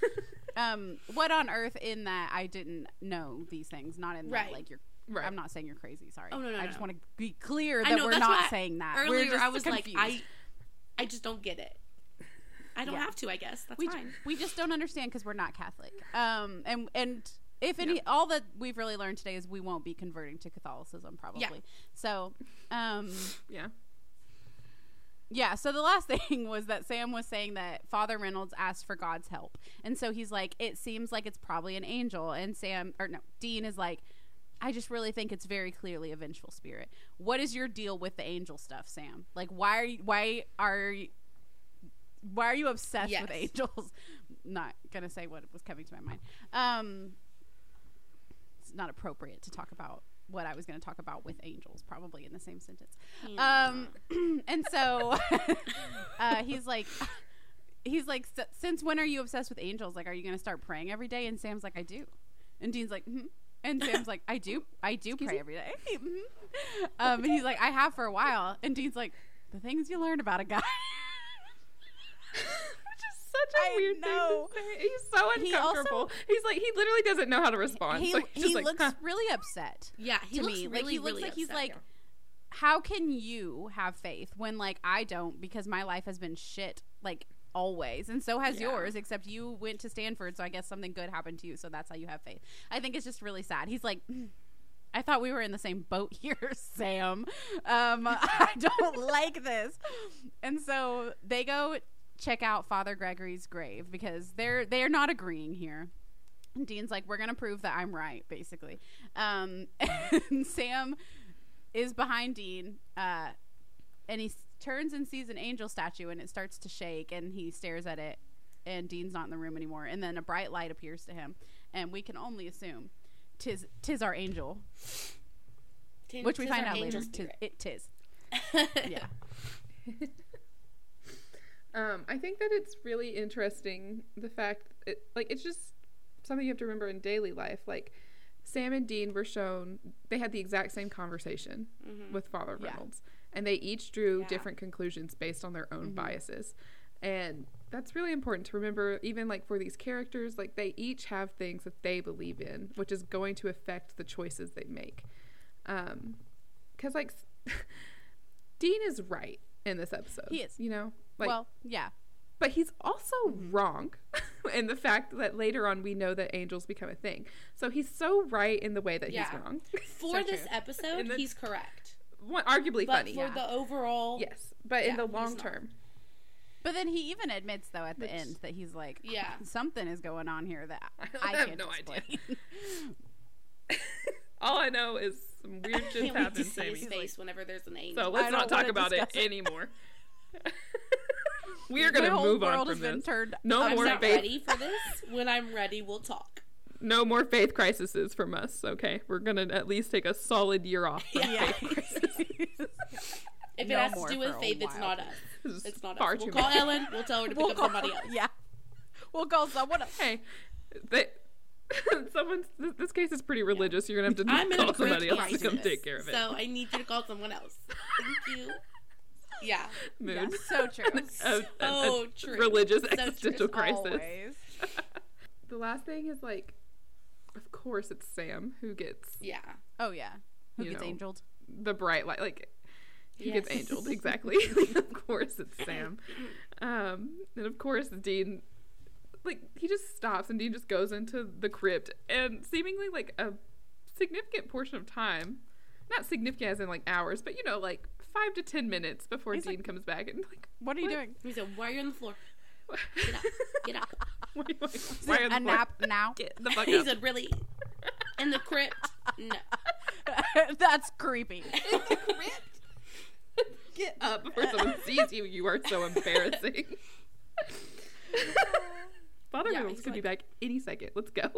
um, what on earth? In that I didn't know these things. Not in Right. that like you're. Right. I'm not saying you're crazy. Sorry. Oh, no, no, I no. just want to be clear that know, we're not saying that. Earlier, we're just I was confused. like, I, I just don't get it. I don't Yeah. have to. I guess that's we, fine. we just don't understand because we're not Catholic. Um, and and if any, all that we've really learned today is we won't be converting to Catholicism probably. Yeah. So, um, yeah. yeah. So the last thing was that Sam was saying that Father Reynolds asked for God's help, and so he's like, it seems like it's probably an angel, and Sam or no, Dean is like. I just really think it's very clearly a vengeful spirit. What is your deal with the angel stuff, Sam? Like, why are you, why are you, why are you obsessed with angels? Not gonna say what was coming to my mind. Um, it's not appropriate to talk about what I was gonna talk about with angels, probably in the same sentence. Um, and so uh, he's like, he's like, since when are you obsessed with angels? Like, are you gonna start praying every day? And Sam's like, I do. And Dean's like, hmm and Sam's like, I do, I do pray every day. Mhm. um, and he's like, I have for a while. And Dean's like, the things you learn about a guy. Which is such a I weird know. thing to say. He's so He also- uncomfortable. He's like he literally doesn't know how to respond. he so he like, looks huh. really upset. yeah, he looks me. really, like he looks really like he's like, how can you have faith when like I don't because my life has been shit like always and so has Yeah. yours except you went to Stanford so I guess something good happened to you so that's how you have faith. I think it's just really sad. He's like "Mm, I thought we were in the same boat here, Sam. Um, I don't like this. And so they go check out Father Gregory's grave because they're they're not agreeing here. And Dean's like, we're gonna prove that I'm right, basically. Um, and Sam is behind Dean, uh, and he s- turns and sees an angel statue, and it starts to shake, and he stares at it, and Dean's not in the room anymore. And then a bright light appears to him, and we can only assume tis tis our angel, Tin- which we find out later. Tis, it tis. Yeah. Um, I think that it's really interesting the fact it, like it's just something you have to remember in daily life. Like Sam and Dean were shown they had the exact same conversation with Father Yeah. Reynolds, and they each drew Yeah. different conclusions based on their own biases. And that's really important to remember, even like for these characters, like they each have things that they believe in, which is going to affect the choices they make. Um, because like Dean is right in this episode. He is. You know, like, well, yeah. but he's also mm-hmm. wrong in the fact that later on we know that angels become a thing. So he's so right in the way that Yeah. he's wrong. For So this true. episode, the- he's correct. One, arguably But funny. for yeah. the overall, yes, but in the long term, But then he even admits though at the Which- end that he's like, Yeah. something is going on here that I I, have can't no idea. all I know is some weird I shit can't wait to happen, see Sammy. his face whenever there's an angel. So let's not talk about it it. anymore. We are gonna whole move on world from has been this. turned No I'm more not faith. ready for this. When I'm ready, we'll talk. No more faith crises from us. Okay, we're gonna at least take a solid year off. From Yeah. faith crises. If it No has to do with faith, it's not us. This It's not far us. We'll too call much. Ellen. We'll tell her to pick We'll up call, somebody else. yeah. We'll call someone else. Hey, they, someone. This, this case is pretty religious. You're gonna have to I'm call somebody else to come take care of it. So I need you to call someone else. Thank you. Yeah. Mood. Yeah, so true. A- a- a So true. Religious So true. existential crisis. The last thing is like, of course, it's Sam who gets Yeah. Oh yeah. Who You gets know. angeled? the bright light. Like, he gets Yes. angeled exactly. of course, it's Sam. Um, and of course, Dean. Like he just stops and Dean just goes into the crypt and seemingly like a significant portion of time, not significant as in like hours, but you know like five to ten minutes before He's Dean like- comes back and like What are you What? doing? He said, "Why are you on the floor? Get up. Get up." why, why, why are a the nap now? Get the fuck He said, "Really? In the crypt? No." That's creepy. In the crypt? Get up before someone sees you. You are so embarrassing. Father Yeah, Reynolds he's could be back any second. Let's go.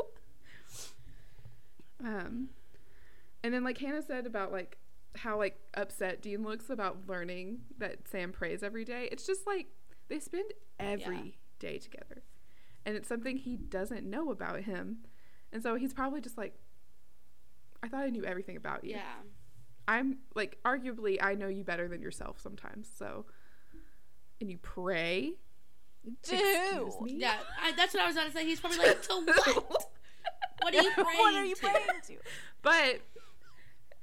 Um, and then like Hannah said about like how like upset Dean looks about learning that Sam prays every day. It's just like they spend every day Yeah. together, and it's something he doesn't know about him, and so he's probably just like, I thought I knew everything about you. Yeah. I'm like arguably I know you better than yourself sometimes. So and you pray. Me? Yeah. I, that's what I was to say. He's probably like, "To what? What are you praying what are you to?" praying to? But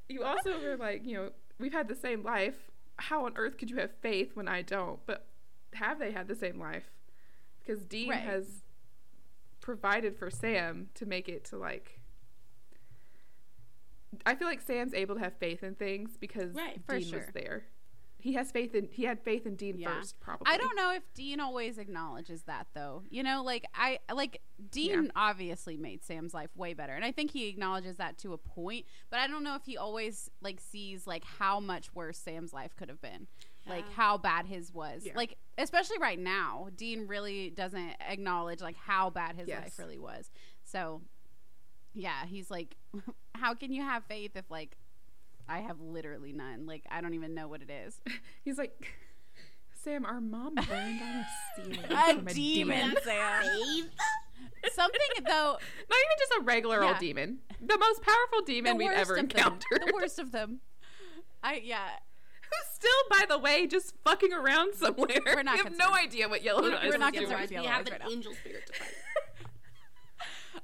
you also were like, you know, we've had the same life. How on earth could you have faith when I don't? But have they had the same life? Because Dean Right. has provided for Sam to make it to like I feel like Sam's able to have faith in things because Right, Dean was there. He has faith in he had faith in Dean Yeah. first, probably. I don't know if Dean always acknowledges that though. You know, like I like Dean Yeah. obviously made Sam's life way better. And I think he acknowledges that to a point, but I don't know if he always like sees like how much worse Sam's life could have been. Like how bad his was. Yeah. Like especially right now, Dean really doesn't acknowledge like how bad his Yes. life really was. So yeah, he's like how can you have faith if like I have literally none. Like I don't even know what it is. He's like Sam, our mom burned on a ceiling. A from demon, Sam. Something though, Not even just a regular Yeah. old demon. The most powerful demon the we've ever encountered. them. The worst of them. I yeah. Who's still, by the way, just fucking around somewhere. We're not we have no idea what yellow We're- eyes we're not is doing. concerned with We yellow have eyes an right angel spirit to fight.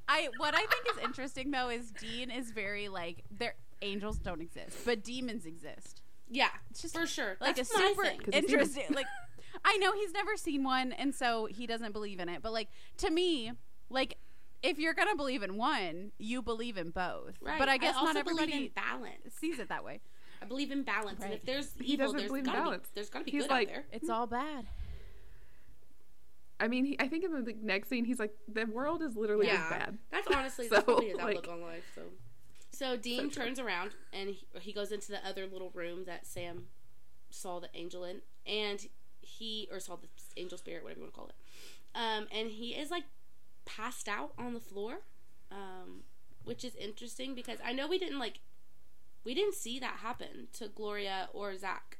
I what I think is interesting though is Dean is very like their angels don't exist, but demons exist. Yeah, It's just for sure. Like That's a my super thing. 'Cause he's interesting. like I know he's never seen one, and so he doesn't believe in it. But like to me, like if you're gonna believe in one, you believe in both. Right. But I guess also not believe in everybody balance. sees it that way. I believe in balance, and if there's He evil, doesn't there's believe in gotta balance. be there's gotta be He's good like- out there. It's all bad. I mean, he, I think in the, the next scene, he's like, the world is literally Yeah. just bad. That's honestly So, that's probably his like- outlook on life. So, so Dean true. turns around and he, he goes into the other little room that Sam saw the angel in, and he or saw the angel spirit, whatever you want to call it. Um, and he is like passed out on the floor, um, which is interesting because I know we didn't like we didn't see that happen to Gloria or Zach.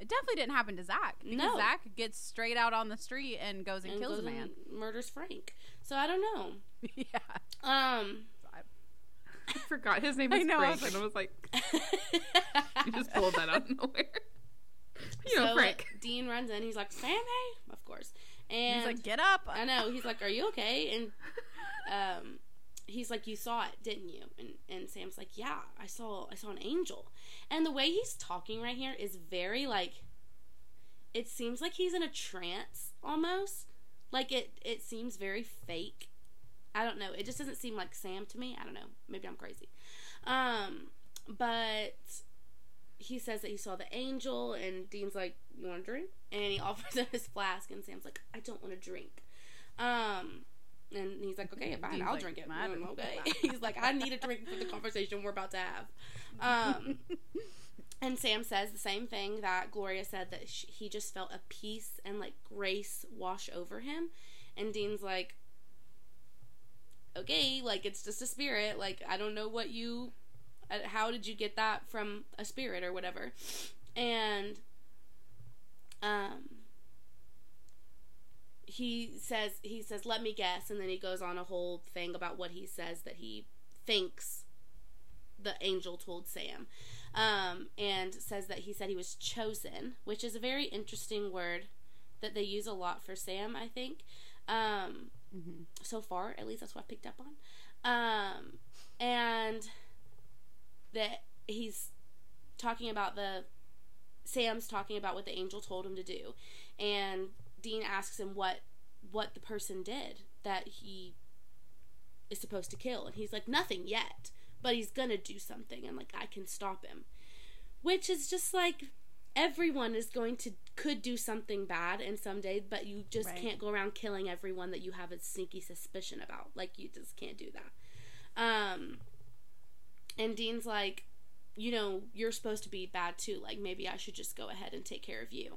It definitely didn't happen to Zach because No. Zach gets straight out on the street and goes and, and kills a man. and murders Frank. So I don't know. yeah. Um, I forgot his name I was know, I Frank, and I was like, you just pulled that out of nowhere. You know, So, Frank. Dean runs in. He's like, Sammy, of course. And He's like, get up. I know. He's like, "Are you okay?" And um, he's like, "You saw it, didn't you?" And and Sam's like, "Yeah, I saw. I saw an angel." And the way he's talking right here is very like. It seems like he's in a trance almost. Like it. It seems very fake. I don't know. It just doesn't seem like Sam to me. I don't know. Maybe I'm crazy. Um, but he says that he saw the angel, and Dean's like, "You want a drink?" And he offers him his flask, and Sam's like, "I don't want a drink." Um, and he's like, "Okay, fine, Dean's I'll like, drink it." "I Mm, okay. he's like, "I need a drink for the conversation we're about to have." Um, and Sam says the same thing that Gloria said that sh- he just felt a peace and like grace wash over him, and Dean's like, "Okay, like it's just a spirit. Like I don't know what you." uh, How did you get that from a spirit or whatever? And um he says he says let me guess and then he goes on a whole thing about what he says that he thinks the angel told Sam um, and says that he said he was chosen which is a very interesting word that they use a lot for Sam I think um, Mhm. so far at least that's what I picked up on. Um, and that he's talking about the Sam's talking about what the angel told him to do, and Dean asks him what what the person did that he is supposed to kill, and he's like nothing yet, but he's gonna do something, and like I can stop him, which is just like everyone is going to could do something bad in someday, but you just Right. can't go around killing everyone that you have a sneaky suspicion about. Like you just can't do that. Um, and Dean's like, you know, you're supposed to be bad too. Like maybe I should just go ahead and take care of you.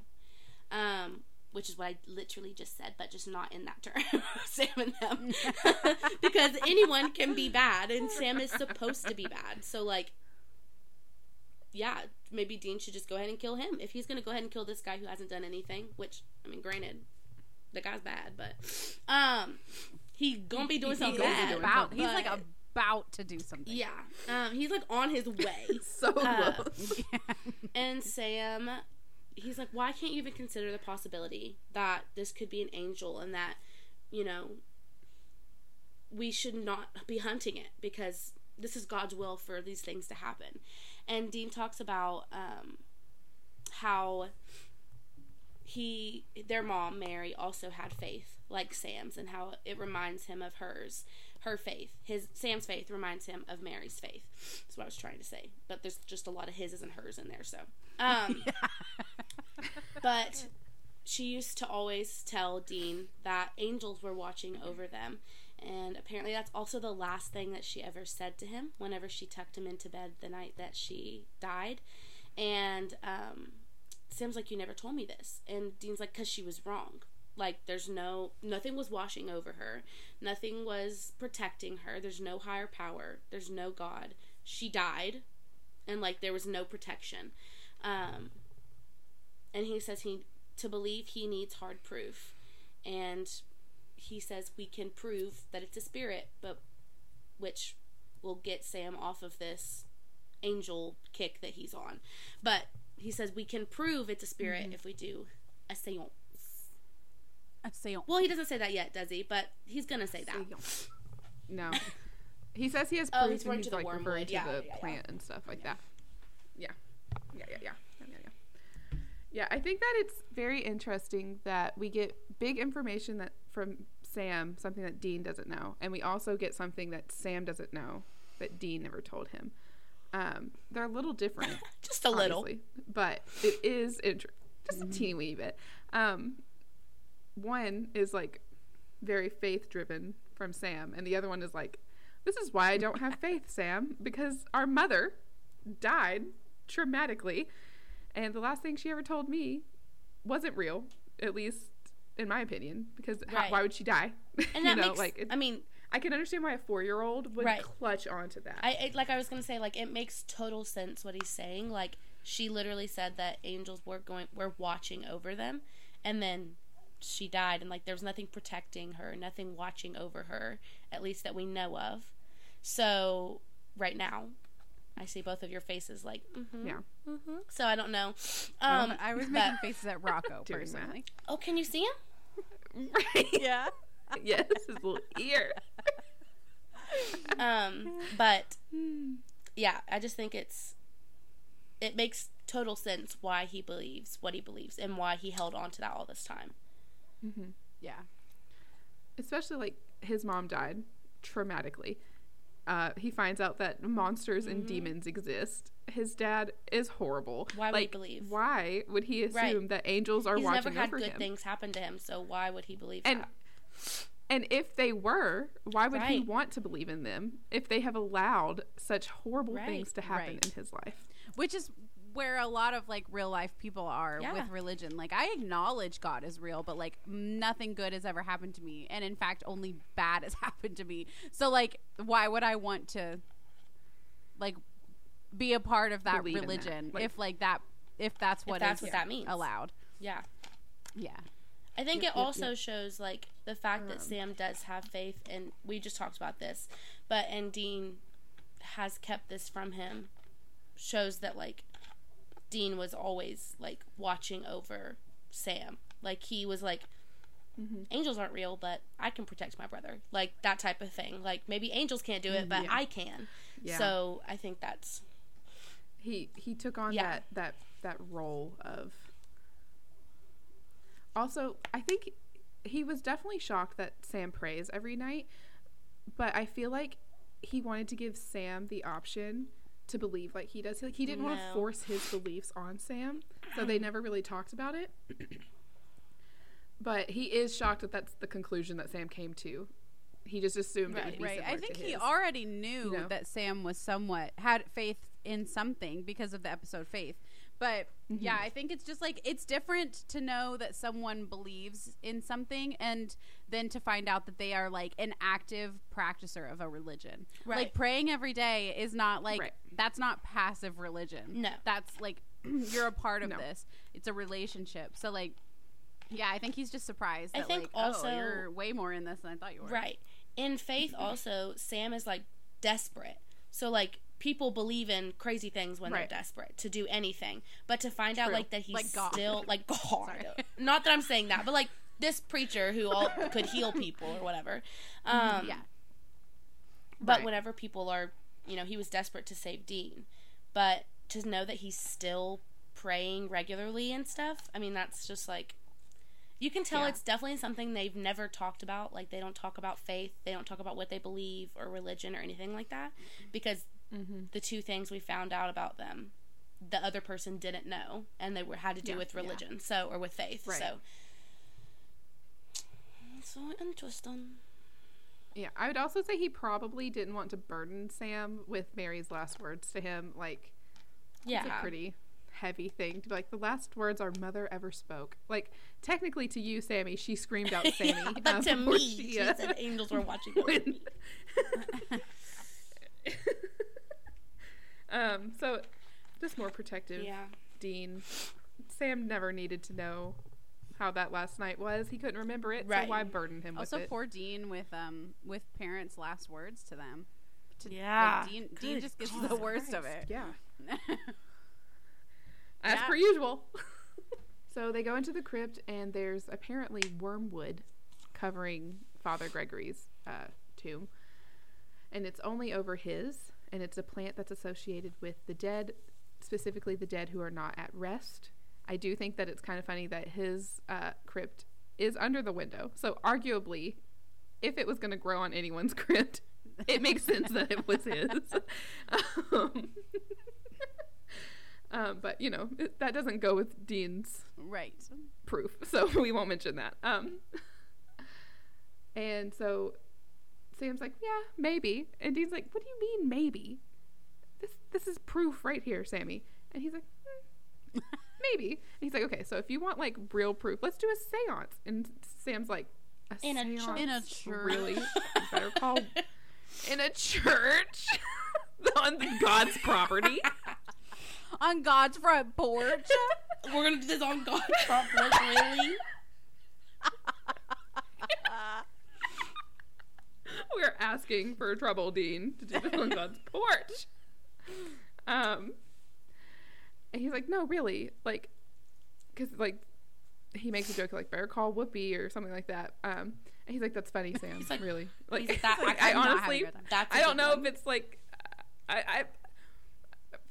Um, which is what I literally just said, but just not in that term, Sam and them, because anyone can be bad, and Sam is supposed to be bad. So like, yeah, maybe Dean should just go ahead and kill him if he's gonna go ahead and kill this guy who hasn't done anything. Which I mean, granted, the guy's bad, but um, he gonna be doing something he's bad. about. He's like about to do something. yeah, um, he's like on his way. so Uh, close. And Sam, he's like, why can't you even consider the possibility that this could be an angel and that, you know, we should not be hunting it because this is God's will for these things to happen. And Dean talks about um, how he, their mom, Mary, also had faith like Sam's and how it reminds him of hers. Her faith, his Sam's faith reminds him of Mary's faith. That's what I was trying to say. But there's just a lot of his's and hers in there, so. Um, but she used to always tell Dean that angels were watching over them. And apparently, that's also the last thing that she ever said to him whenever she tucked him into bed the night that she died. And um, Sam's like, You never told me this. And Dean's like, Because she was wrong. Like, there's no, nothing was washing over her, nothing was protecting her. There's no higher power, there's no God. She died, and like, there was no protection. Um, and he says he to believe he needs hard proof and he says we can prove that it's a spirit but which will get sam off of this angel kick that he's on but he says we can prove it's a spirit mm-hmm. if we do a seance A seance. well he doesn't say that yet does he but he's gonna say that No. He says he has Oh, proof he's and he's to the like referring wormwood. to Yeah, the yeah, yeah. plant and stuff like that. Yeah. Yeah, yeah, yeah. Yeah, I think that it's very interesting that we get big information that from Sam, something that Dean doesn't know, and we also get something that Sam doesn't know that Dean never told him. Um, they're a little different, just a little but it is inter- just a teeny wee bit. Um, one is like very faith driven from Sam, and the other one is like, "This is why I don't have faith, Sam, because our mother died traumatically, and the last thing she ever told me wasn't real, at least in my opinion, because how, why would she die? and that know, makes like it, i mean I can understand why a four year old would Right. clutch onto that. I it, like I was gonna say like it makes total sense what he's saying. Like she literally said that angels were going were watching over them, and then she died, and like there was nothing protecting her, nothing watching over her, at least that we know of. So right now, I see both of your faces like, mm-hmm, Yeah. mm-hmm. So I don't know. Um, I was but- making faces at Rocco personally. oh, can you see him? Right. Yeah. yes, his little ear. Um, but yeah, I just think it's it makes total sense why he believes what he believes and why he held on to that all this time. Mm-hmm. Yeah. Especially like his mom died traumatically. Uh, he finds out that monsters and demons exist. His dad is horrible. Why would he believe? Why would he assume Right. that angels are He's watching never had over good him? things happen to him, so why would he believe And that? and if they were, why would he want to believe in them if they have allowed such horrible Right. things to happen Right. in his life? Which is where a lot of like real life people are Yeah. with religion. Like I acknowledge God is real, but like nothing good has ever happened to me, and in fact, only bad has happened to me. So like, why would I want to like be a part of that Believe in that. religion Like- if like that if that's what that's is what that means. allowed? Yeah. Yeah. I think Yep, it yep, also yep. shows like the fact that Um, Sam does have faith, and we just talked about this, but and Dean has kept this from him. Shows that like Dean was always like watching over Sam. Like he was like, Mhm. angels aren't real, but I can protect my brother. Like that type of thing. Like maybe angels can't do it, but Yeah. I can. Yeah. So I think that's he he took on Yeah. that that that role of also i think he was definitely shocked that sam prays every night but i feel like he wanted to give sam the option to believe like he does like he didn't want to force his beliefs on sam so they never really talked about it but he is shocked that that's the conclusion that sam came to he just assumed it would Right. be Right. I think he his. already knew you know? that Sam was somewhat had faith in something because of the episode Faith. But yeah, Mm-hmm. I think it's just like it's different to know that someone believes in something and then to find out that they are like an active practicer of a religion. Like praying every day is not like Right. that's not passive religion. No. That's like you're a part of No. this. It's a relationship. So like yeah, I think he's just surprised I that think like also- oh, you're way more in this than I thought you were. Right. In faith, also, Sam is like desperate. So, like, people believe in crazy things when Right. they're desperate to do anything. But to find out, like, that he's Like God. still, like, God. Sorry. Not that I'm saying that, but, like, this preacher who all could heal people or whatever. Um, Mm-hmm. Yeah. But Right. whenever people are, you know, he was desperate to save Dean. But to know that he's still praying regularly and stuff, I mean, that's just like. You can tell Yeah. it's definitely something they've never talked about. Like, they don't talk about faith, they don't talk about what they believe or religion or anything like that. Because Mhm. the two things we found out about them, the other person didn't know, and they were had to do Yeah. with Yeah. religion, so or with faith. Right. So, so interesting. Yeah, I would also say he probably didn't want to burden Sam with Mary's last words to him. Like, Yeah, it's a pretty heavy thing to be like, the last words our mother ever spoke. Like, technically to you, Sammy, she screamed out Sammy. Yeah, but to me, she, she uh, said angels were watching over when- me. um, so just more protective. Yeah. Dean. Sam never needed to know how that last night was. He couldn't remember it, Right. so why burden him Also, with it? poor Dean with um with parents' last words to them. To, Yeah. like, Dean, Dean just gets God the worst of it. Yeah. As Yeah. per usual. so they go into the crypt, and there's apparently wormwood covering Father Gregory's uh, tomb. And it's only over his, and it's a plant that's associated with the dead, specifically the dead who are not at rest. I do think that it's kind of funny that his uh, crypt is under the window. So, arguably, if it was going to grow on anyone's crypt, it makes sense that it was his. um, um, but, you know, it, that doesn't go with Dean's right. proof, so we won't mention that. Um, and so Sam's like, "Yeah, maybe," and Dean's like, "What do you mean, maybe? This this is proof right here, Sammy." And he's like, "Hmm, "Maybe." And he's like, "Okay, so if you want like real proof, let's do a séance." And Sam's like, "A In a church. In a church. Really? Better call in a church on God's property." On God's front porch. We're gonna do this on God's front porch, really? We're asking for trouble, Dean, to do this on God's porch. Um, and he's like, no, really, like, because like he makes a joke like bear call Whoopi or something like that. Um, and he's like, that's funny, Sam. He's like- really, like, like, that- like, I- I I'm not having honestly, a good time. That's I don't know one. if it's like, I, I,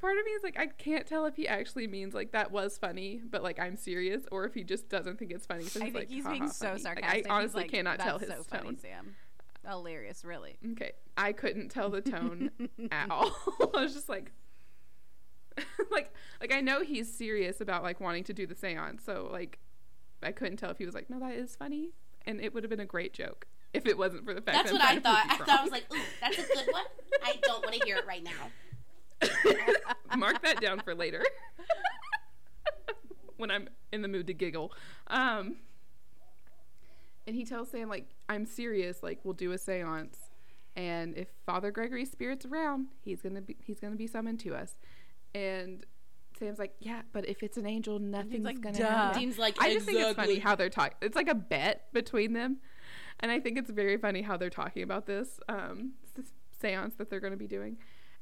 part of me is like, I can't tell if he actually means like that was funny, but like I'm serious, or if he just doesn't think it's funny. So I he's think like, he's being so funny." Like, sarcastic. I honestly like, cannot tell his so tone. funny, Sam. Hilarious, really. Okay, I couldn't tell the tone at all. I was just like, like, like I know he's serious about like wanting to do the séance, so like, I couldn't tell if he was like, no, that is funny, and it would have been a great joke if it wasn't for the fact. That's that what I'm I trying to thought. I thought I was like, ooh, that's a good one. I don't want to hear it right now. Mark that down for later. when I'm in the mood to giggle. Um, and he tells Sam, like, I'm serious, like, we'll do a seance. And if Father Gregory's spirit's around, he's gonna be he's gonna be summoned to us. And Sam's like, Yeah, but if it's an angel, nothing's like, gonna "Duh." happen. Dean's like, I just think it's funny how they're talking. It's like a bet between them, and I think it's very funny how they're talking about this um, this séance that they're going to be doing.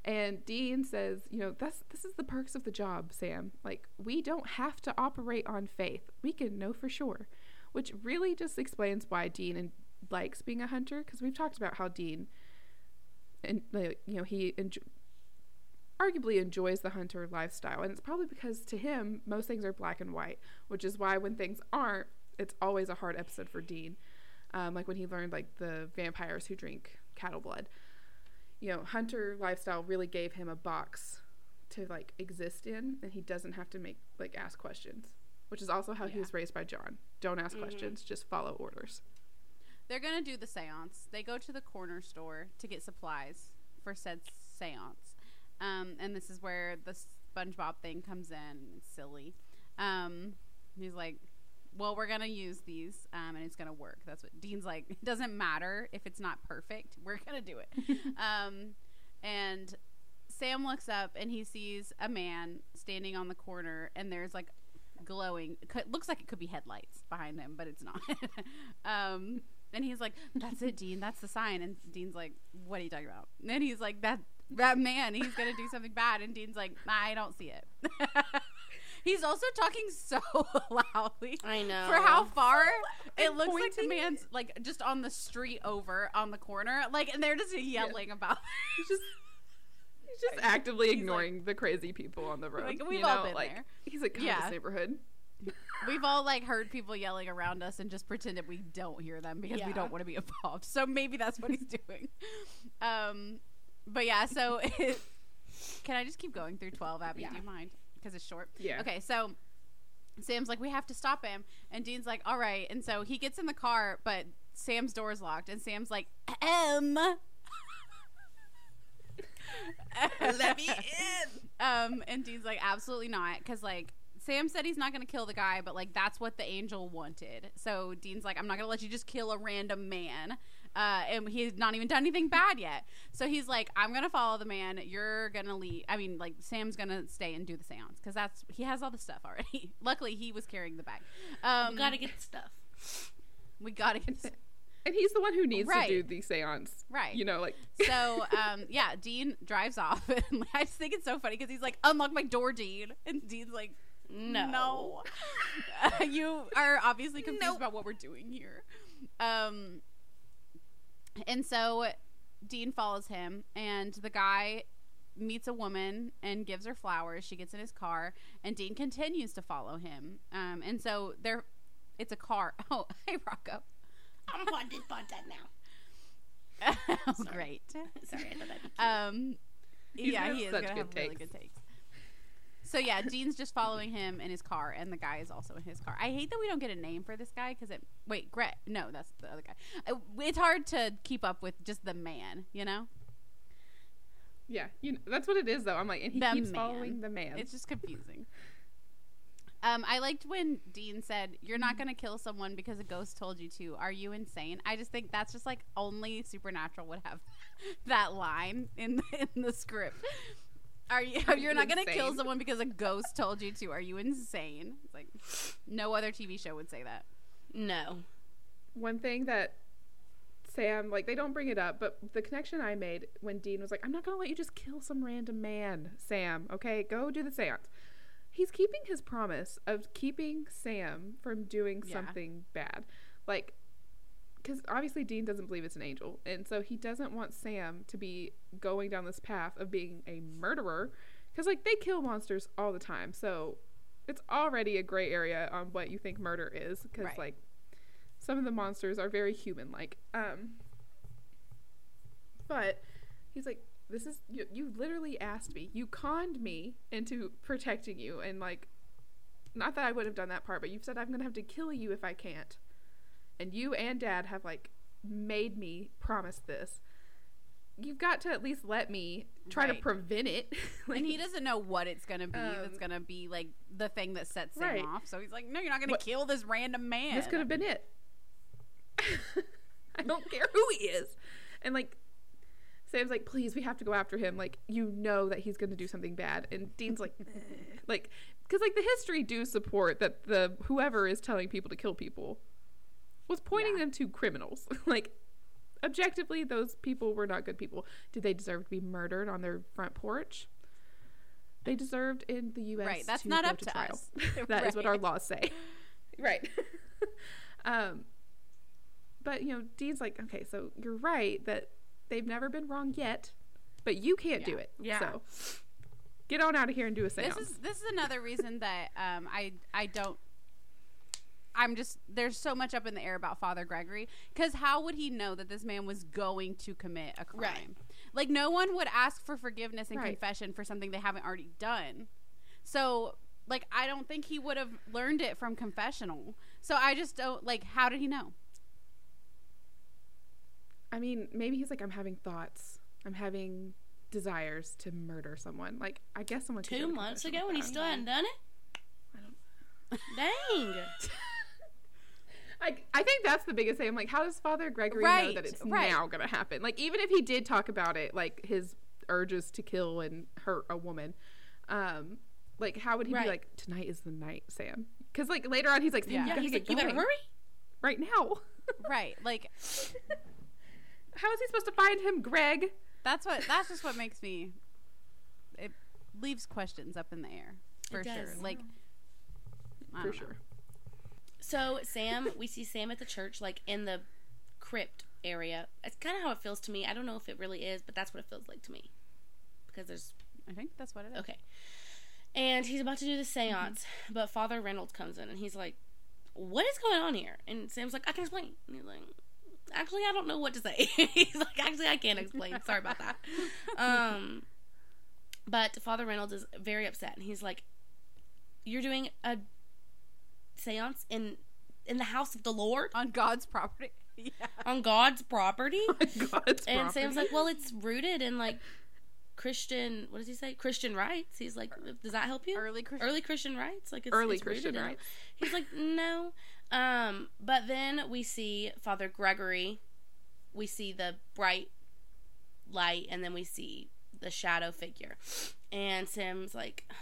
And Dean says, you know, that's this is the perks of the job, Sam. Like we don't have to operate on faith. We can know for sure, which really just explains why Dean likes being a hunter because we've talked about how Dean and like, you know he enjo- arguably enjoys the hunter lifestyle and it's probably because to him most things are black and white which is why when things aren't it's always a hard episode for dean. Um, like when he learned like the vampires who drink cattle blood. You know hunter lifestyle really gave him a box to like exist in and he doesn't have to make like ask questions which is also how he was raised by john don't ask questions just follow orders They're gonna do the seance. They go to the corner store to get supplies for said seance. Um, and this is where the SpongeBob thing comes in. It's silly. Um, he's like, "Well, we're gonna use these, um, and it's gonna work." That's what Dean's like. It doesn't matter if it's not perfect. We're gonna do it. um, and Sam looks up and he sees a man standing on the corner, and there's like glowing. It looks like it could be headlights behind him, but it's not. um, and he's like, "That's it, Dean. That's the sign." And Dean's like, "What are you talking about?" And then he's like, "That that man. He's gonna do something bad." And Dean's like, "I don't see it." he's also talking so loudly. I know. For how far it looks like the man's like just on the street over on the corner, like, and they're just yelling about. he's just he's just actively He's like- ignoring the crazy people on the road. Like, we've all know? been like, there. He's like, Yeah. this neighborhood. We've all like heard people yelling around us and just pretended we don't hear them because we don't want to be involved. So maybe that's what he's doing. Um, but yeah, so can I just keep going through 12, Abby? Yeah. Do you mind? Because it's short. Yeah. Okay, so Sam's like, we have to stop him. And Dean's like, all right. And so he gets in the car, but Sam's door is locked. And Sam's like, um. Let me in. Um, and Dean's like, absolutely not, because like Sam said he's not going to kill the guy, but like that's what the angel wanted. So Dean's like, I'm not going to let you just kill a random man. Uh, and he's not even done anything bad yet. So he's like, I'm gonna follow the man. You're gonna leave. I mean, like Sam's gonna stay and do the seance because that's he has all the stuff already. Luckily, he was carrying the bag. Um, We gotta get the stuff. we gotta get And he's the one who needs Right. to do the seance. right. You know, like So, um, yeah, Dean drives off, and I just think it's so funny because he's like, "Unlock my door, Dean," and Dean's like, No. "No, Uh, you are obviously confused Nope. about what we're doing here." Um, and so Dean follows him, and the guy meets a woman and gives her flowers. She gets in his car, and Dean continues to follow him. Um, and so they're, it's a car. Oh, hey, Rocco. I'm on this podcast now. oh, Sorry. great. Sorry, I thought that'd be cute. Um, He's yeah, he is gonna good have really good takes. So yeah, Dean's just following him in his car, and the guy is also in his car. I hate that we don't get a name for this guy because it. Wait, Gret? No, that's the other guy. Uh, It's hard to keep up with just the man, you know. yeah, you know, that's what it is though. I'm like, and he The keeps man. following the man. It's just confusing. Um, I liked when Dean said, "You're not gonna kill someone because a ghost told you to." Are you insane? I just think that's just like only Supernatural would have that line in the, in the script. Are you? You're not gonna kill someone because a ghost told you to. Are you insane? It's like no other TV show would say that. no. One thing that Sam, like they don't bring it up, but the connection I made when Dean was like, "I'm not gonna let you just kill some random man, Sam. Okay, go do the seance." He's keeping his promise of keeping Sam from doing Yeah. something bad, like because obviously Dean doesn't believe it's an angel, and so he doesn't want Sam to be going down this path of being a murderer, because like they kill monsters all the time, so it's already a gray area on what you think murder is, because Right. like some of the monsters are very human like um but he's like this is you, you literally asked me you conned me into protecting you and like not that i would have done that part but you've said i'm gonna have to kill you if i can't and you and dad have like made me promise this you've got to at least let me try to prevent it like and he doesn't know what it's gonna be. that's Um, gonna be like the thing that sets him right. off. So he's like, "No, you're not gonna What- kill this random man." This could have been it. I don't care who he is. And like Sam's like, please, we have to go after him. Like, you know that he's going to do something bad. And Dean's like, like, because like the history do support that the whoever is telling people to kill people was pointing Yeah. them to criminals. like, objectively, those people were not good people. Did they deserve to be murdered on their front porch? They deserved in the U.S. Right, that's not up to to trial. us. That is what our laws say. right. um, but you know, Dean's like, okay, so you're right that they've never been wrong yet, but you can't do it. Yeah. So get on out of here and do a seance. This is this is another reason that um, I I don't. I'm just there's so much up in the air about Father Gregory because how would he know that this man was going to commit a crime? Right. Like no one would ask for forgiveness and Right. confession for something they haven't already done. So like I don't think he would have learned it from confessional. So I just don't like how did he know? I mean, maybe he's like, I'm having thoughts. I'm having desires to murder someone. Like, I guess someone Two months ago when he still hadn't done it. I don't. Dang. I, I think that's the biggest thing. I'm like, how does Father Gregory know that it's right. now going to happen? Like, even if he did talk about it, like his urges to kill and hurt a woman, um, like how would he Right. be like, tonight is the night, Sam? Because like later on, he's like, Sam, Yeah. you Yeah, he's like, you better hurry. right now. right. Like how is he supposed to find him, Greg? that's what that's just what makes me it leaves questions up in the air for It sure. Like I For don't know. sure. So Sam, we see Sam at the church, like in the crypt area. It's kind of how it feels to me. I don't know if it really is, but that's what it feels like to me. Because there's I think that's what it is. okay, and he's about to do the Mm-hmm. séance, but Father Reynolds comes in and he's like, "What is going on here?" And Sam's like, "I can explain." And he's like, "Actually, I don't know what to say." he's like, "Actually, I can't explain. Sorry about that." Um, but Father Reynolds is very upset, and he's like, "You're doing a séance in in the house of the Lord On God's property. Yeah. on God's property." God's And Sam's property. like, "Well, it's rooted in like Christian. What does he say? Christian rites." He's like, "Does that help you?" Early Christian. Early Christian rites, like it's, early it's Christian rites. He's like, "No." Um, but then we see Father Gregory. We see the bright light, and then we see the shadow figure. And Sam's like,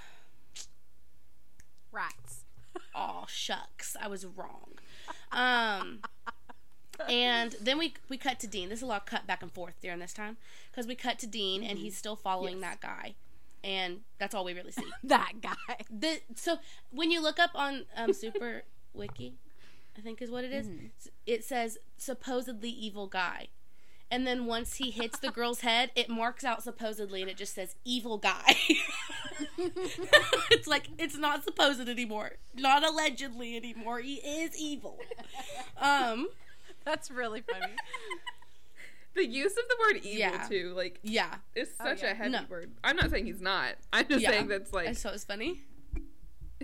Rats. "Oh shucks, I was wrong." Um, and then we we cut to Dean. This is a lot of cut back and forth during this time because we cut to Dean and he's still following Yes. that guy, and that's all we really see. That guy. the so when you look up on um, Super Wiki, I think is what it is, Mhm. It says supposedly evil guy, and then once he hits the girl's head, it marks out supposedly, and it just says evil guy. it's like it's not supposed anymore, not allegedly anymore. He is evil. Um, That's really funny. The use of the word evil Yeah. too, like, yeah, is Oh, such yeah. a heavy No. word. I'm not saying he's not. I'm just Yeah. saying that's like I thought it was funny.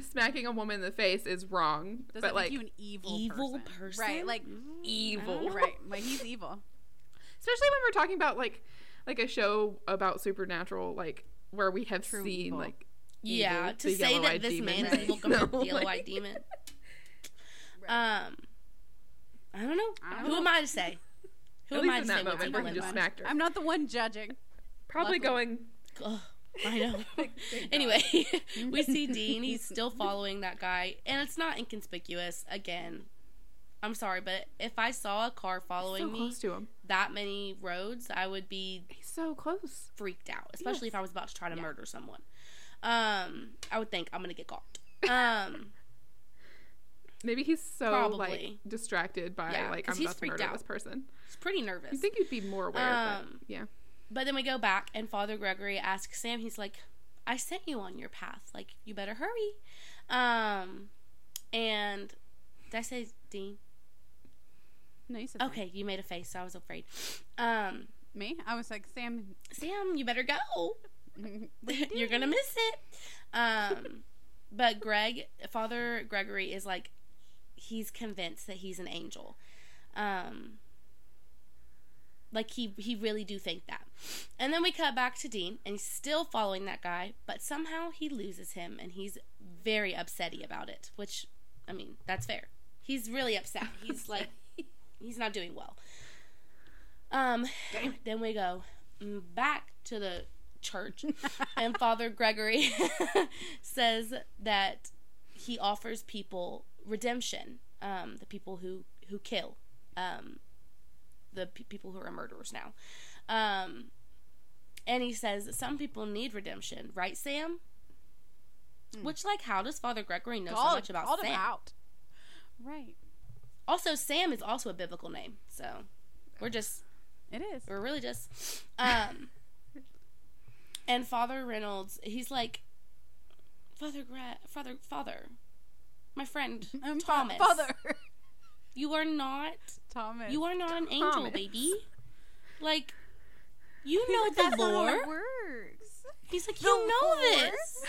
Smacking a woman in the face is wrong. Does but that like make you an evil Evil person? person? Right, like evil. right. Like he's evil. especially when we're talking about like like a show about supernatural like where we have True seen evil. like Yeah, evil, to the say that this man is right? evil compared to No, the yellow-eyed like- demon. Um, I don't know. I don't Who know. am I to say? Who At am least I in to that say what's moment evil where he and just smacked her. I'm not the one judging. Probably luckily. going Ugh, I know. anyway, we see Dean. He's still following that guy, and it's not inconspicuous. Again, I'm sorry, but if I saw a car following so me, close to him. that many roads, I would be He's so close. freaked out, especially if I was about to try to Yeah. murder someone. Um, I would think I'm gonna get caught. Um, Maybe he's so Probably. like distracted by Yeah, like I'm about to murder out. this person. He's pretty nervous. You think you'd be more aware, Um, but yeah. But then we go back, and Father Gregory asks Sam. He's like, "I sent you on your path. Like, you better hurry." Um, and did I say Dean? No, you said Okay, you made a face, so I was afraid. Um, Me? I was like, Sam. Sam, you better go. you You're gonna miss it. Um, but Greg, Father Gregory, is like, he's convinced that he's an angel. Um, like he he really do think that. And then we cut back to Dean, and he's still following that guy, but somehow he loses him, and he's very upsetty about it. Which, I mean, that's fair. He's really upset. He's like, he's not doing well. Um, then we go back to the church, and Father Gregory says that he offers people redemption. Um, the people who who kill, um, the pe- people who are murderers now. Um, and he says that some people need redemption, right, Sam? Hmm. Which, like, how does Father Gregory know so much about called Sam? him out. Right. Also, Sam is also a biblical name, so we're just It is. we're really just um and father reynolds he's like father Gra- father father my friend Um, thomas Father. You are not Thomas. you are not an angel baby like you He's know like, the That's lore works. he's like The you know lore? this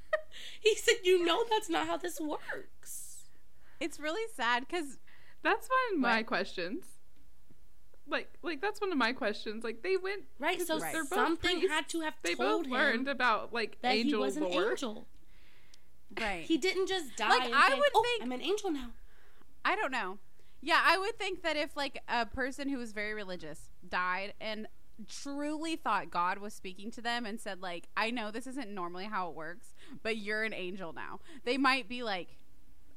he said you know that's not how this works It's really sad because That's one of my What? questions. Like, like that's one of my questions. Like, they went right so Right. Something priests. had to have They told both learned him about like that angel he was an lore. angel right. he didn't just die Like, and I think, would "Oh, think- i'm an angel now I don't know. Yeah, I would think that if like a person who was very religious died and truly thought God was speaking to them and said like, "I know this isn't normally how it works, but you're an angel now." They might be like,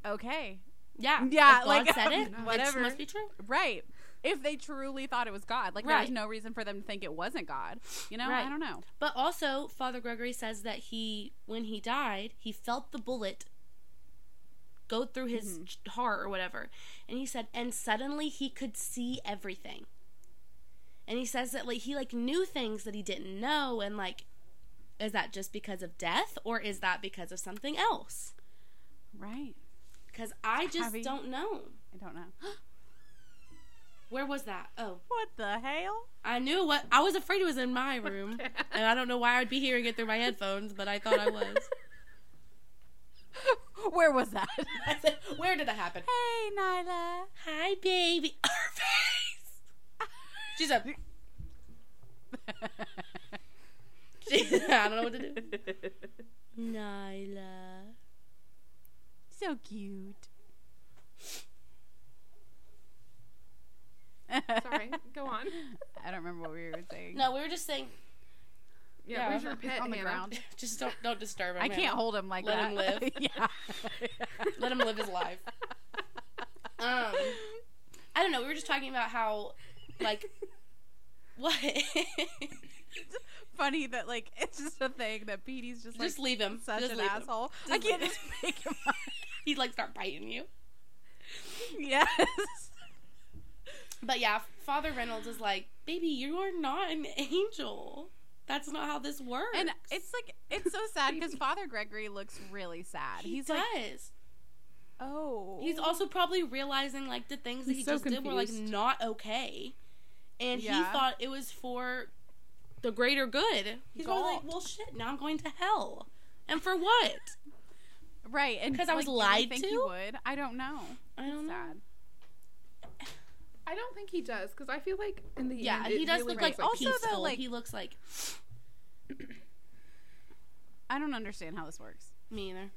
"Okay, yeah Yeah, if God like, said it whatever. it must be true right." If they truly thought it was God, like Right. there's no reason for them to think it wasn't God. You know, Right. I don't know. But also, Father Gregory says that he, when he died, he felt the bullet go through his Mm-hmm. heart or whatever. And he said, and suddenly he could see everything. And he says that like he like knew things that he didn't know, and like, is that just because of death or is that because of something else? Right? Because I just Heavy. don't know. I don't know. Where was that? Oh, what the hell? I knew what I was afraid it was in my room, and I don't know why I'd be hearing it through my headphones, but I thought I was. Where was that? I said, "Where did that happen?" hey, Nyla. Hi, baby. Her face. She's a. She, I don't know what to do. Nyla. So cute. Sorry, go on. I don't remember what we were saying. No, we were just saying. Yeah, Yeah, where's your pet on the Hannah? ground. Just don't don't disturb him. I can't Hannah. hold him like Let that. him live. yeah. Let him live his life. Um, I don't know. We were just talking about how, like, what? Funny that like it's just a thing that Petey's just like just leave him. such Just an leave him. asshole. Just I can't just make him up. He'd like start biting you. yes. But yeah, Father Reynolds is like, baby, you are not an angel. That's not how this works. And it's like it's so sad because Father Gregory looks really sad. he He's does. like, oh, He's also probably realizing like the things that He's he so just did were like not okay, and he thought it was for the greater good. He's probably like, well, shit. Now I'm going to hell, and for what? right. And 'Cause I was like, do you lied think to? He would. I don't know. I don't know. Sad. I don't think he does because I feel like in the Yeah, end, he does really look makes, like Also, though, like- he looks like I don't understand how this works. me either.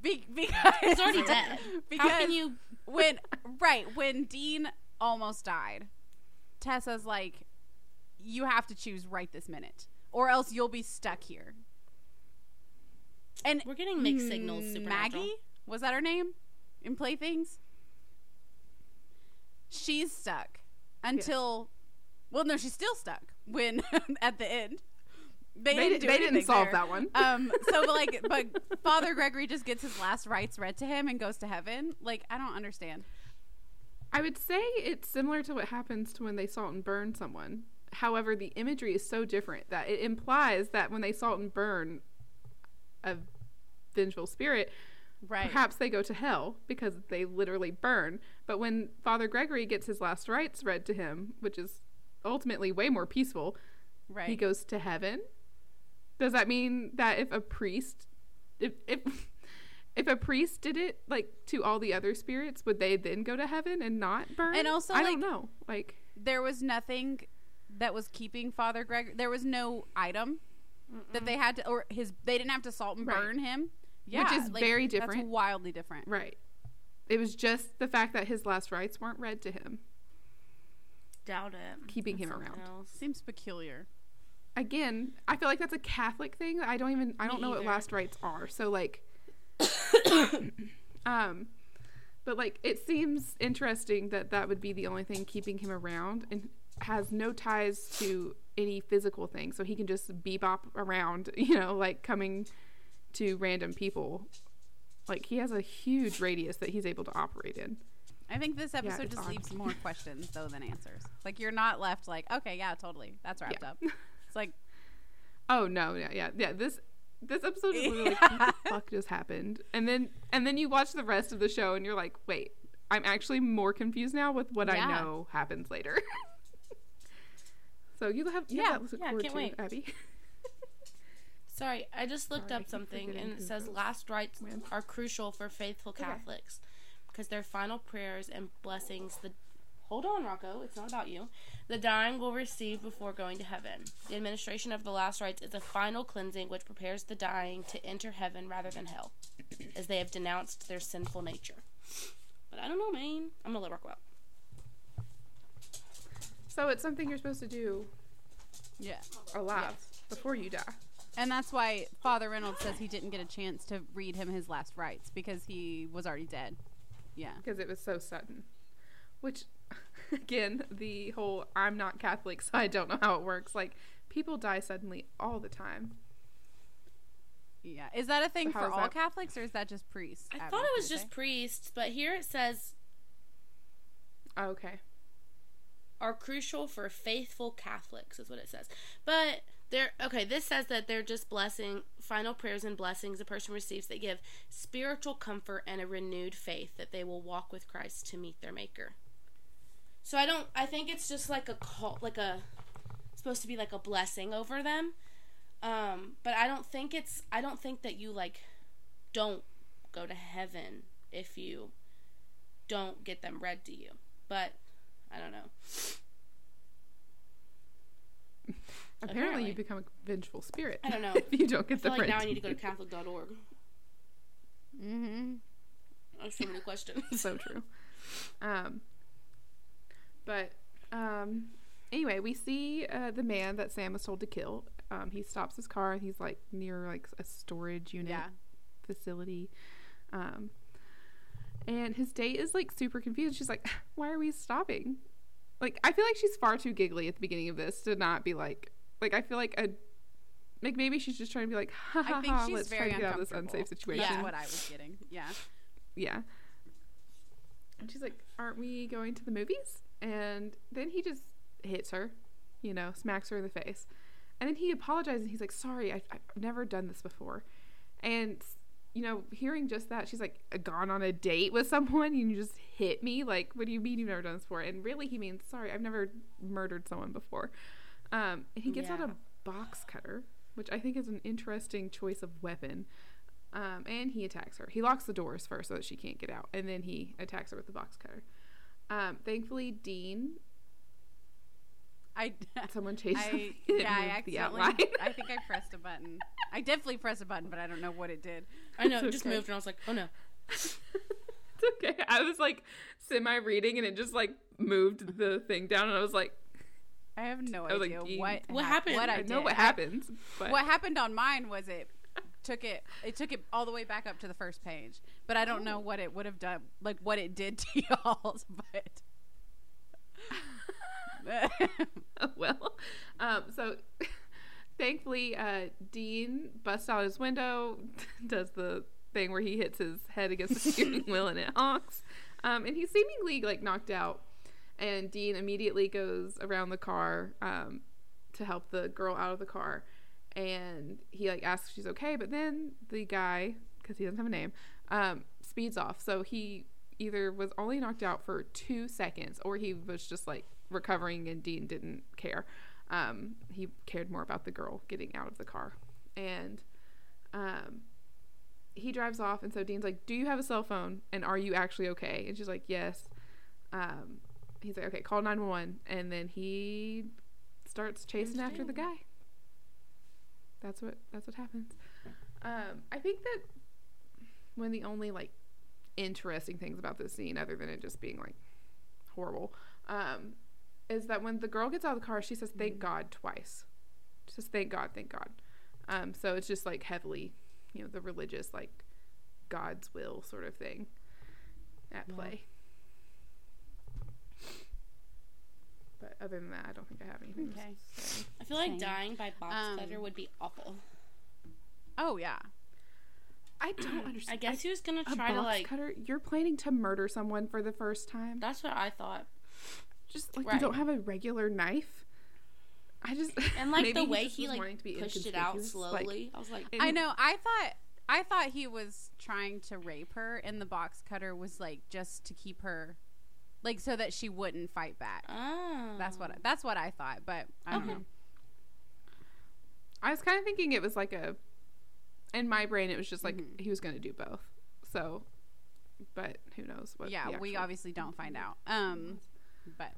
Be- because He's already dead. Because How can you? when right when Dean almost died, Tessa's like, "You have to choose right this minute, or else you'll be stuck here." And We're getting mixed signals. Supernatural. Maggie was that her name in Playthings? She's stuck until Well, no, she's still stuck when at the end. They, They, didn't they didn't solve there. that one. Um, so but like, but Father Gregory just gets his last rites read to him and goes to heaven. Like, I don't understand. I would say it's similar to what happens to when they salt and burn someone. However, the imagery is so different that it implies that when they salt and burn a vengeful spirit, Right. perhaps they go to hell because they literally burn. But when Father Gregory gets his last rites read to him, which is ultimately way more peaceful, right. he goes to heaven. Does that mean that if a priest if if if a priest did it like to all the other spirits, would they then go to heaven and not burn? And also, I don't like- know. Like there was nothing that was keeping Father Gregory. There was no item that they had to, or his. They didn't have to salt and Right. burn him. Yeah, Which is very That's different. wildly different. right. It was just the fact that his last rites weren't read to him, Doubt it. keeping him around. else. Seems peculiar. Again, I feel like that's a Catholic thing. I don't even I don't know what last rites are. So like um but like it seems interesting that that would be the only thing keeping him around and has no ties to any physical thing so he can just bebop around you know like coming to random people like he has a huge radius that he's able to operate in I think this episode it's just odd. leaves more questions though than answers. Like you're not left like, okay, yeah, totally, that's wrapped Yeah. up. It's like, oh no yeah yeah yeah this this episode is literally like, what the fuck just happened and then and then you watch the rest of the show and you're like wait i'm actually more confused now with what i know happens later so you have you Yeah, have that look yeah, forward can't to, wait. abby Sorry, I just looked Sorry, up something and it says last rites When? are crucial for faithful Okay. Catholics because their final prayers and blessings the Hold on, Rocco. It's not about you. The dying will receive before going to heaven. The administration of the last rites is a final cleansing which prepares the dying to enter heaven rather than hell, as they have denounced their sinful nature. But I don't know, man. I'm gonna let Rocco out. so it's something you're supposed to do yeah. alive before you die And that's why Father Reynolds says he didn't get a chance to read him his last rites because he was already dead. Yeah. because it was so sudden which again the whole i'm not catholic so i don't know how it works like people die suddenly all the time Yeah. Is that a thing So for all that- Catholics or is that just priests? I Abby, thought it was just say? priests, but here it says oh, okay are crucial for faithful Catholics, is what it says. But they're okay. This says that they're just blessing, final prayers and blessings a person receives that give spiritual comfort and a renewed faith that they will walk with Christ to meet their Maker. So I don't. I think it's just like a call, like a supposed to be like a blessing over them. Um, but I don't think it's. I don't think that you like don't go to heaven if you don't get them read to you. But I don't know. Apparently, Apparently. you become a vengeful spirit I don't know. if you don't I get feel the like now I need to go to Catholic.org. Mm-hmm. I have so many questions. so true. Um, but um, anyway, we see uh, the man that Sam was told to kill. Um, he stops his car and he's like near like a storage unit Yeah. facility. Um, and his date is like super confused. She's like, "Why are we stopping?" Like, I feel like she's far too giggly at the beginning of this to not be like, like I feel like a. Like maybe she's just trying to be like, ha ha ha, let's try to get out of this unsafe situation. That's what I was getting. Yeah. Yeah. And she's like, Aren't we going to the movies? And then he just hits her, you know, smacks her in the face. And then he apologizes. He's like, Sorry, I, I've never done this before. And, you know, hearing just that, she's like, Gone on a date with someone and you just hit me? Like, what do you mean you've never done this before? And really, he means, Sorry, I've never murdered someone before. Um, and he gets out a box cutter, which I think is an interesting choice of weapon. Um, and he attacks her. He locks the doors first so that she can't get out, and then he attacks her with the box cutter. Um, thankfully, Dean, I. someone chased him. I and yeah, I moved the accidentally. outline. I think I pressed a button. I definitely pressed a button, but I don't know what it did. I know, It's it just moved, and I was like, oh no. it's okay. I was like semi reading, and it just like moved the thing down, and I was like, I have no I was like, idea what What happened? What I, I, know what happens, but What happened on mine was it took it it took it all the way back up to the first page but i don't know what it would have done like what it did to y'all but well, um, so thankfully, uh, Dean busts out his window, does the thing where he hits his head against the steering wheel and it honks. Um, and he's seemingly like knocked out. And Dean immediately goes around the car um, to help the girl out of the car. And he like asks if she's okay, but then the guy, because he doesn't have a name, um, speeds off. So he either was only knocked out for two seconds or he was just like recovering and Dean didn't care. Um, he cared more about the girl getting out of the car. And um, he drives off. And so Dean's like, Do you have a cell phone? And are you actually okay? And she's like, Yes. Um, he's like, Okay, call 911. And then he starts chasing after the guy. That's what that's what happens. Um, I think that one of the only like interesting things about this scene, other than it just being like horrible, um, is that when the girl gets out of the car, she says "Thank God" twice. She says "Thank God, thank God." Um, so it's just like heavily, you know, the religious like God's will sort of thing at Yeah. play. But other than that, I don't think I have anything. Okay. To say. I feel like Same. dying by box Um, cutter would be awful. oh yeah. I don't understand. I guess he was gonna a try to box like. cutter. You're planning to murder someone for the first time. That's what I thought. Just like you don't have a regular knife. I just And like the way just he like wanting to be pushed it out inconspicuous, like, slowly, I was like, in- I know. I thought I thought he was trying to rape her, and the box cutter was like just to keep her, like so that she wouldn't fight back. oh, That's what that's what I thought, but I don't Okay. know. I was kind of thinking it was like a. In my brain, it was just like Mhm. he was going to do both. So, but who knows what? yeah, the we obviously don't find out. Um, but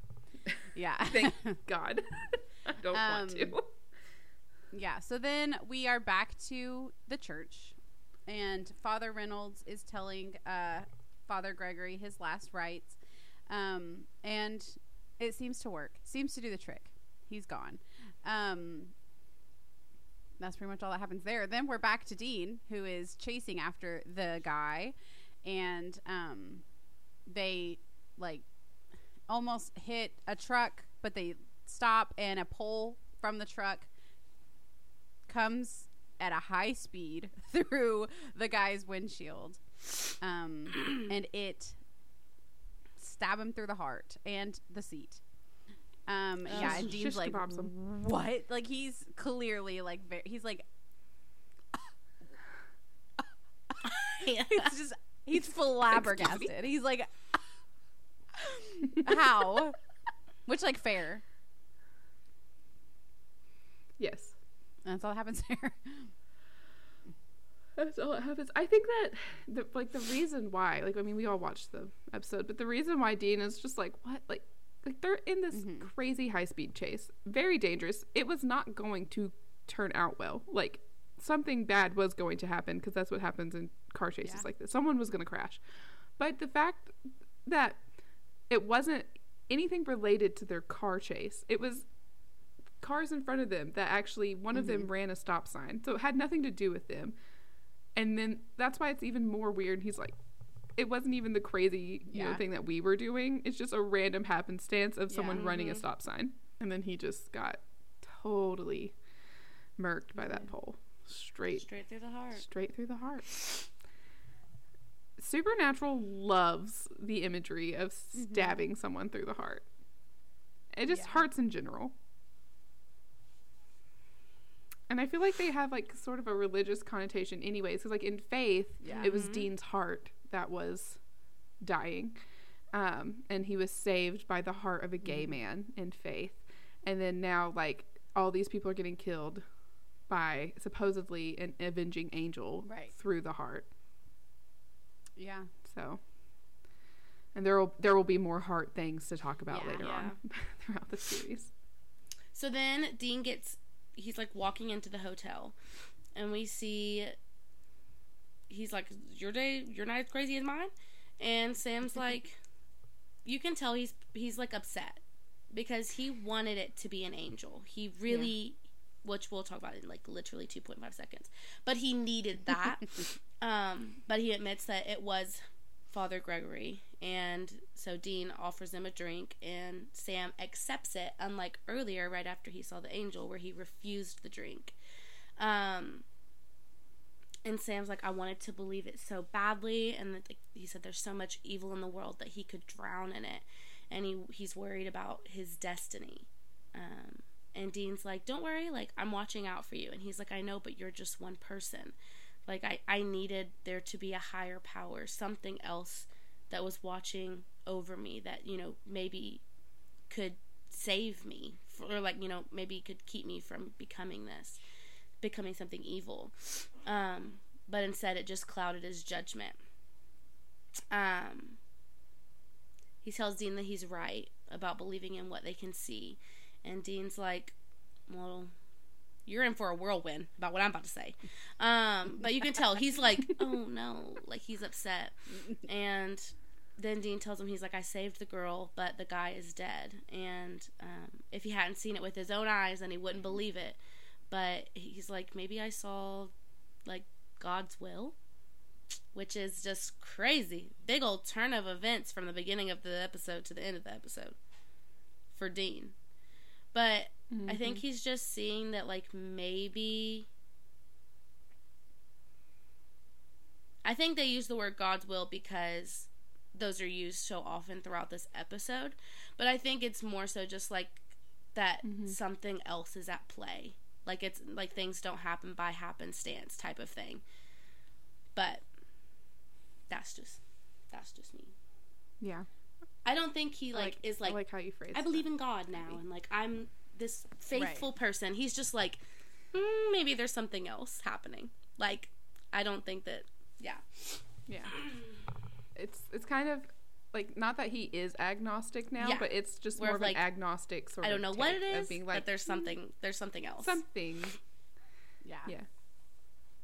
yeah, Thank God. I don't want Um, to. Yeah, so then we are back to the church, and Father Reynolds is telling uh, Father Gregory his last rites, um, and it seems to work. Seems to do the trick. He's gone. Um, that's pretty much all that happens there. Then we're back to Dean, who is chasing after the guy, and um, they like almost hit a truck, but they stop, and a pole from the truck comes at a high speed through the guy's windshield, um, and it stab him through the heart and the seat. Um, Oh. yeah, and Dean's like. "What?" Like he's clearly like, very, he's like, yeah. it's just he's flabbergasted. He's like, "How?" Which like fair. Yes. That's all that happens there. That's all that happens. I think that the like the reason why, like I mean, we all watched the episode, but the reason why Dean is just like what, like, like they're in this Mhm. crazy high speed chase, very dangerous. It was not going to turn out well. Like something bad was going to happen because that's what happens in car chases Yeah. like this. Someone was going to crash, but the fact that it wasn't anything related to their car chase, it was cars in front of them that actually one of them ran a stop sign, so it had nothing to do with them and then that's why it's even more weird. He's like, it wasn't even the crazy you know Yeah. thing that we were doing. It's just a random happenstance of someone Yeah. running a Mhm. stop sign, and then he just got totally murked by that pole, straight straight through the heart. straight through the heart. Supernatural loves the imagery of stabbing someone through the heart. It just Yeah. hurts in general. And I feel like they have like sort of a religious connotation anyways because like in faith Yeah. it was Mhm. Dean's heart that was dying. Um, and he was saved by the heart of a gay man in faith. And then now like all these people are getting killed by supposedly an avenging angel Right. through the heart. Yeah. So, and there will there will be more heart things to talk about Yeah. later Yeah. on throughout the series. So then Dean gets he's like walking into the hotel and we see he's like your day your night's crazy as mine and Sam's like you can tell he's he's like upset because he wanted it to be an angel. He really which we'll talk about in like literally 2.5 seconds. But he needed that. um but he admits that it was Father Gregory. And so Dean offers him a drink, and Sam accepts it, unlike earlier, right after he saw the angel, where he refused the drink. Um, and Sam's like, I wanted to believe it so badly, and that he said there's so much evil in the world that he could drown in it, and he he's worried about his destiny. Um, and Dean's like, Don't worry, like I'm watching out for you, and he's like, I know, but you're just one person. Like I I needed there to be a higher power, something else that was watching over me that you know maybe could save me, or like you know maybe could keep me from becoming this becoming something evil. Um, but instead, it just clouded his judgment. Um, he tells Dean that he's right about believing in what they can see. And Dean's like, well, you're in for a whirlwind about what I'm about to say. Um, but you can tell he's like, oh no, like he's upset. And then Dean tells him he's like, I saved the girl, but the guy is dead. And um, if he hadn't seen it with his own eyes, then he wouldn't believe it but he's like maybe I saw like God's will, which is just crazy. Big old turn of events from the beginning of the episode to the end of the episode for Dean. But mm-hmm. I think mm-hmm. he's just seeing that like maybe I think they use the word God's will because those are used so often throughout this episode. But I think it's more so just like that mm-hmm. something else is at play like it's like things don't happen by happenstance type of thing. But that's just that's just me. Yeah. I don't think he like, like is like I like how you phrase. I believe in God now, and like I'm this faithful right. person. He's just like mm, maybe there's something else happening. Like I don't think that. Yeah. Yeah. It's it's kind of like not that he is agnostic now, yeah. but it's just more of like, an agnostic sort I don't know what it is, being like, but there's something there's something else. Something. Yeah. Yeah.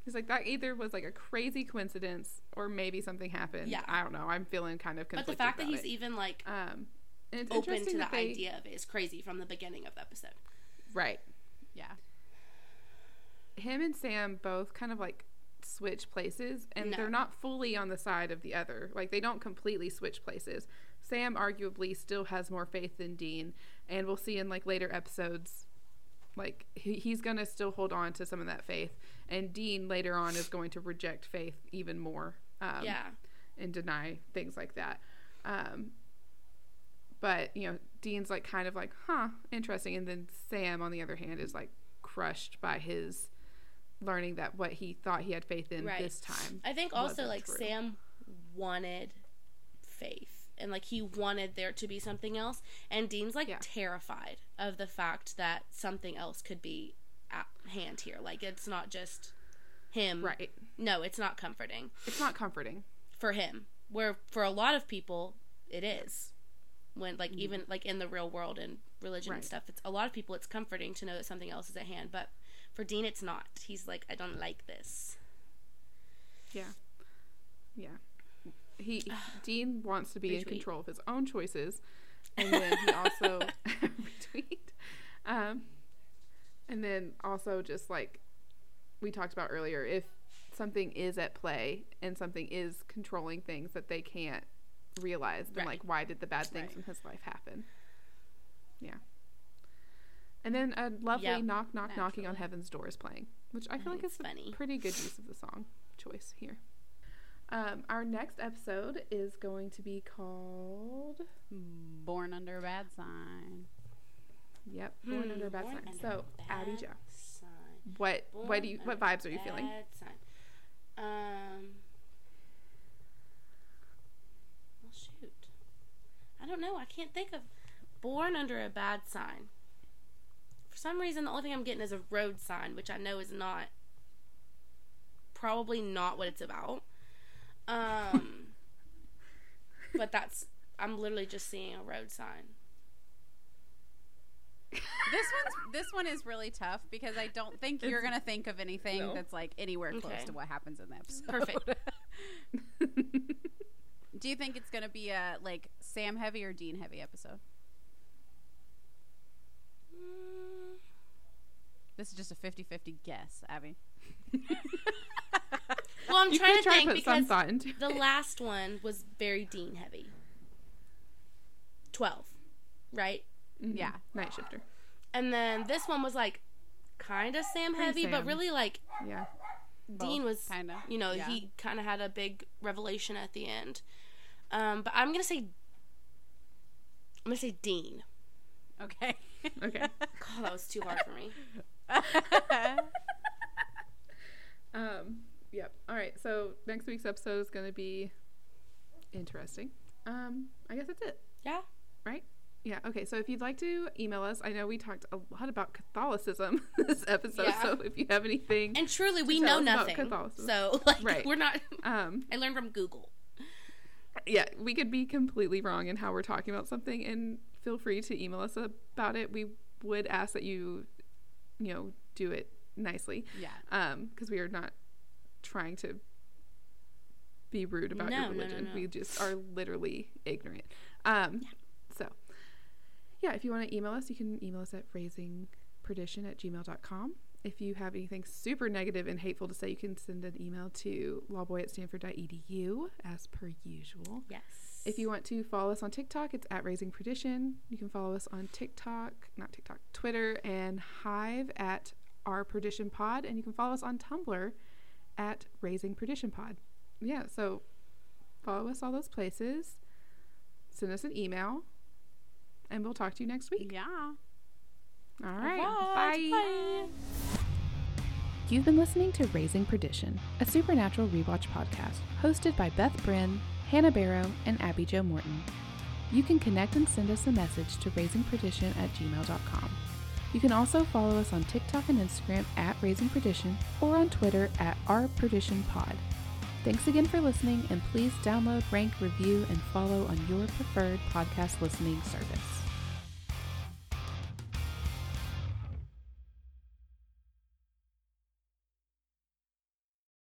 He's like that either was like a crazy coincidence or maybe something happened. Yeah. I don't know. I'm feeling kind of conflicted. But the fact that he's it. even like um it's open to the they... idea of it is crazy from the beginning of the episode. Right. Yeah. Him and Sam both kind of like switch places and no. they're not fully on the side of the other. Like they don't completely switch places. Sam arguably still has more faith than Dean and we'll see in like later episodes like he, he's going to still hold on to some of that faith and Dean later on is going to reject faith even more. Um, yeah. And deny things like that. Um, but you know, Dean's like kind of like, huh, interesting. And then Sam, on the other hand, is like crushed by his learning that what he thought he had faith in right. this time. I think also like true. Sam wanted faith and like he wanted there to be something else and Dean's like yeah. terrified of the fact that something else could be at hand here. Like it's not just him. Right. No, it's not comforting. It's not comforting for him. Where for a lot of people it is. When like mm-hmm. even like in the real world and religion right. and stuff, it's a lot of people it's comforting to know that something else is at hand, but for Dean, it's not. He's like, I don't like this. Yeah. Yeah. He Dean wants to be Retweet. in control of his own choices, and then he also retweet. Um, and then also just like we talked about earlier, if something is at play and something is controlling things that they can't realize, then right. like why did the bad things right. in his life happen? Yeah. And then a lovely yep, knock knock naturally. knocking on heaven's door is playing, which I feel like is funny. a pretty good use of the song choice here. Um, our next episode is going to be called Born Under a Bad Sign. Yep, Born hmm, Under a Bad Sign. So, Abby Jo, what born what do you what vibes are you feeling? Sign. Um, well, shoot, I don't know. I can't think of Born Under a Bad Sign for some reason, the only thing I'm getting is a road sign, which I know is not probably not what it's about. Um, but that's I'm literally just seeing a road sign. this one's this one is really tough because I don't think you're gonna think of anything no. that's like anywhere close okay. to what happens in the episode. Perfect. Do you think it's gonna be a like Sam heavy or Dean heavy episode? This is just a 50 50 guess, Abby. well, I'm you trying to try think put some because thought into the last one was very Dean heavy. Twelve, right? Mhm. Yeah. Nightshifter. And then this one was like kind of Sam Pretty heavy, but really like Yeah. Dean was kind of. you know Yeah. he kind of had a big revelation at the end. Um, but I'm gonna say I'm gonna say Dean. Okay. Okay. God, that was too hard for me. Um, yep. All right. So next week's episode is going to be interesting. Um, I guess that's it, Yeah. right? Yeah. Okay. So if you'd like to email us, I know we talked a lot about Catholicism this episode. Yeah. So if you have anything, And truly, we know us about nothing. Catholicism. So like Right. we're not. um, I learned from Google. Yeah, we could be completely wrong in how we're talking about something, and feel free to email us about it. We would ask that you, you know, do it nicely. yeah. um because we are not trying to be rude about No, your no, no, religion no. we just are literally ignorant um so yeah if you want to email us you can email us at raisingperdition at gmail.com if you have anything super negative and hateful to say you can send an email to lawboy at stanford.edu as per usual Yes. if you want to follow us on TikTok, it's at Raising Perdition. You can follow us on TikTok, not TikTok, Twitter, and Hive at R Perdition Pod. And you can follow us on Tumblr at Raising Perdition Pod. Yeah, so follow us all those places. Send us an email, and we'll talk to you next week. Yeah. All right. Alright, Bye. bye. You've been listening to Raising Perdition, a supernatural rewatch podcast hosted by Beth Bryn, Hannah Barrow, and Abby Jo Morton. You can connect and send us a message to raisingperdition at gmail.com. You can also follow us on TikTok and Instagram at Raising Perdition or on Twitter at R Perdition Pod. Thanks again for listening, and please download, rank, review, and follow on your preferred podcast listening service.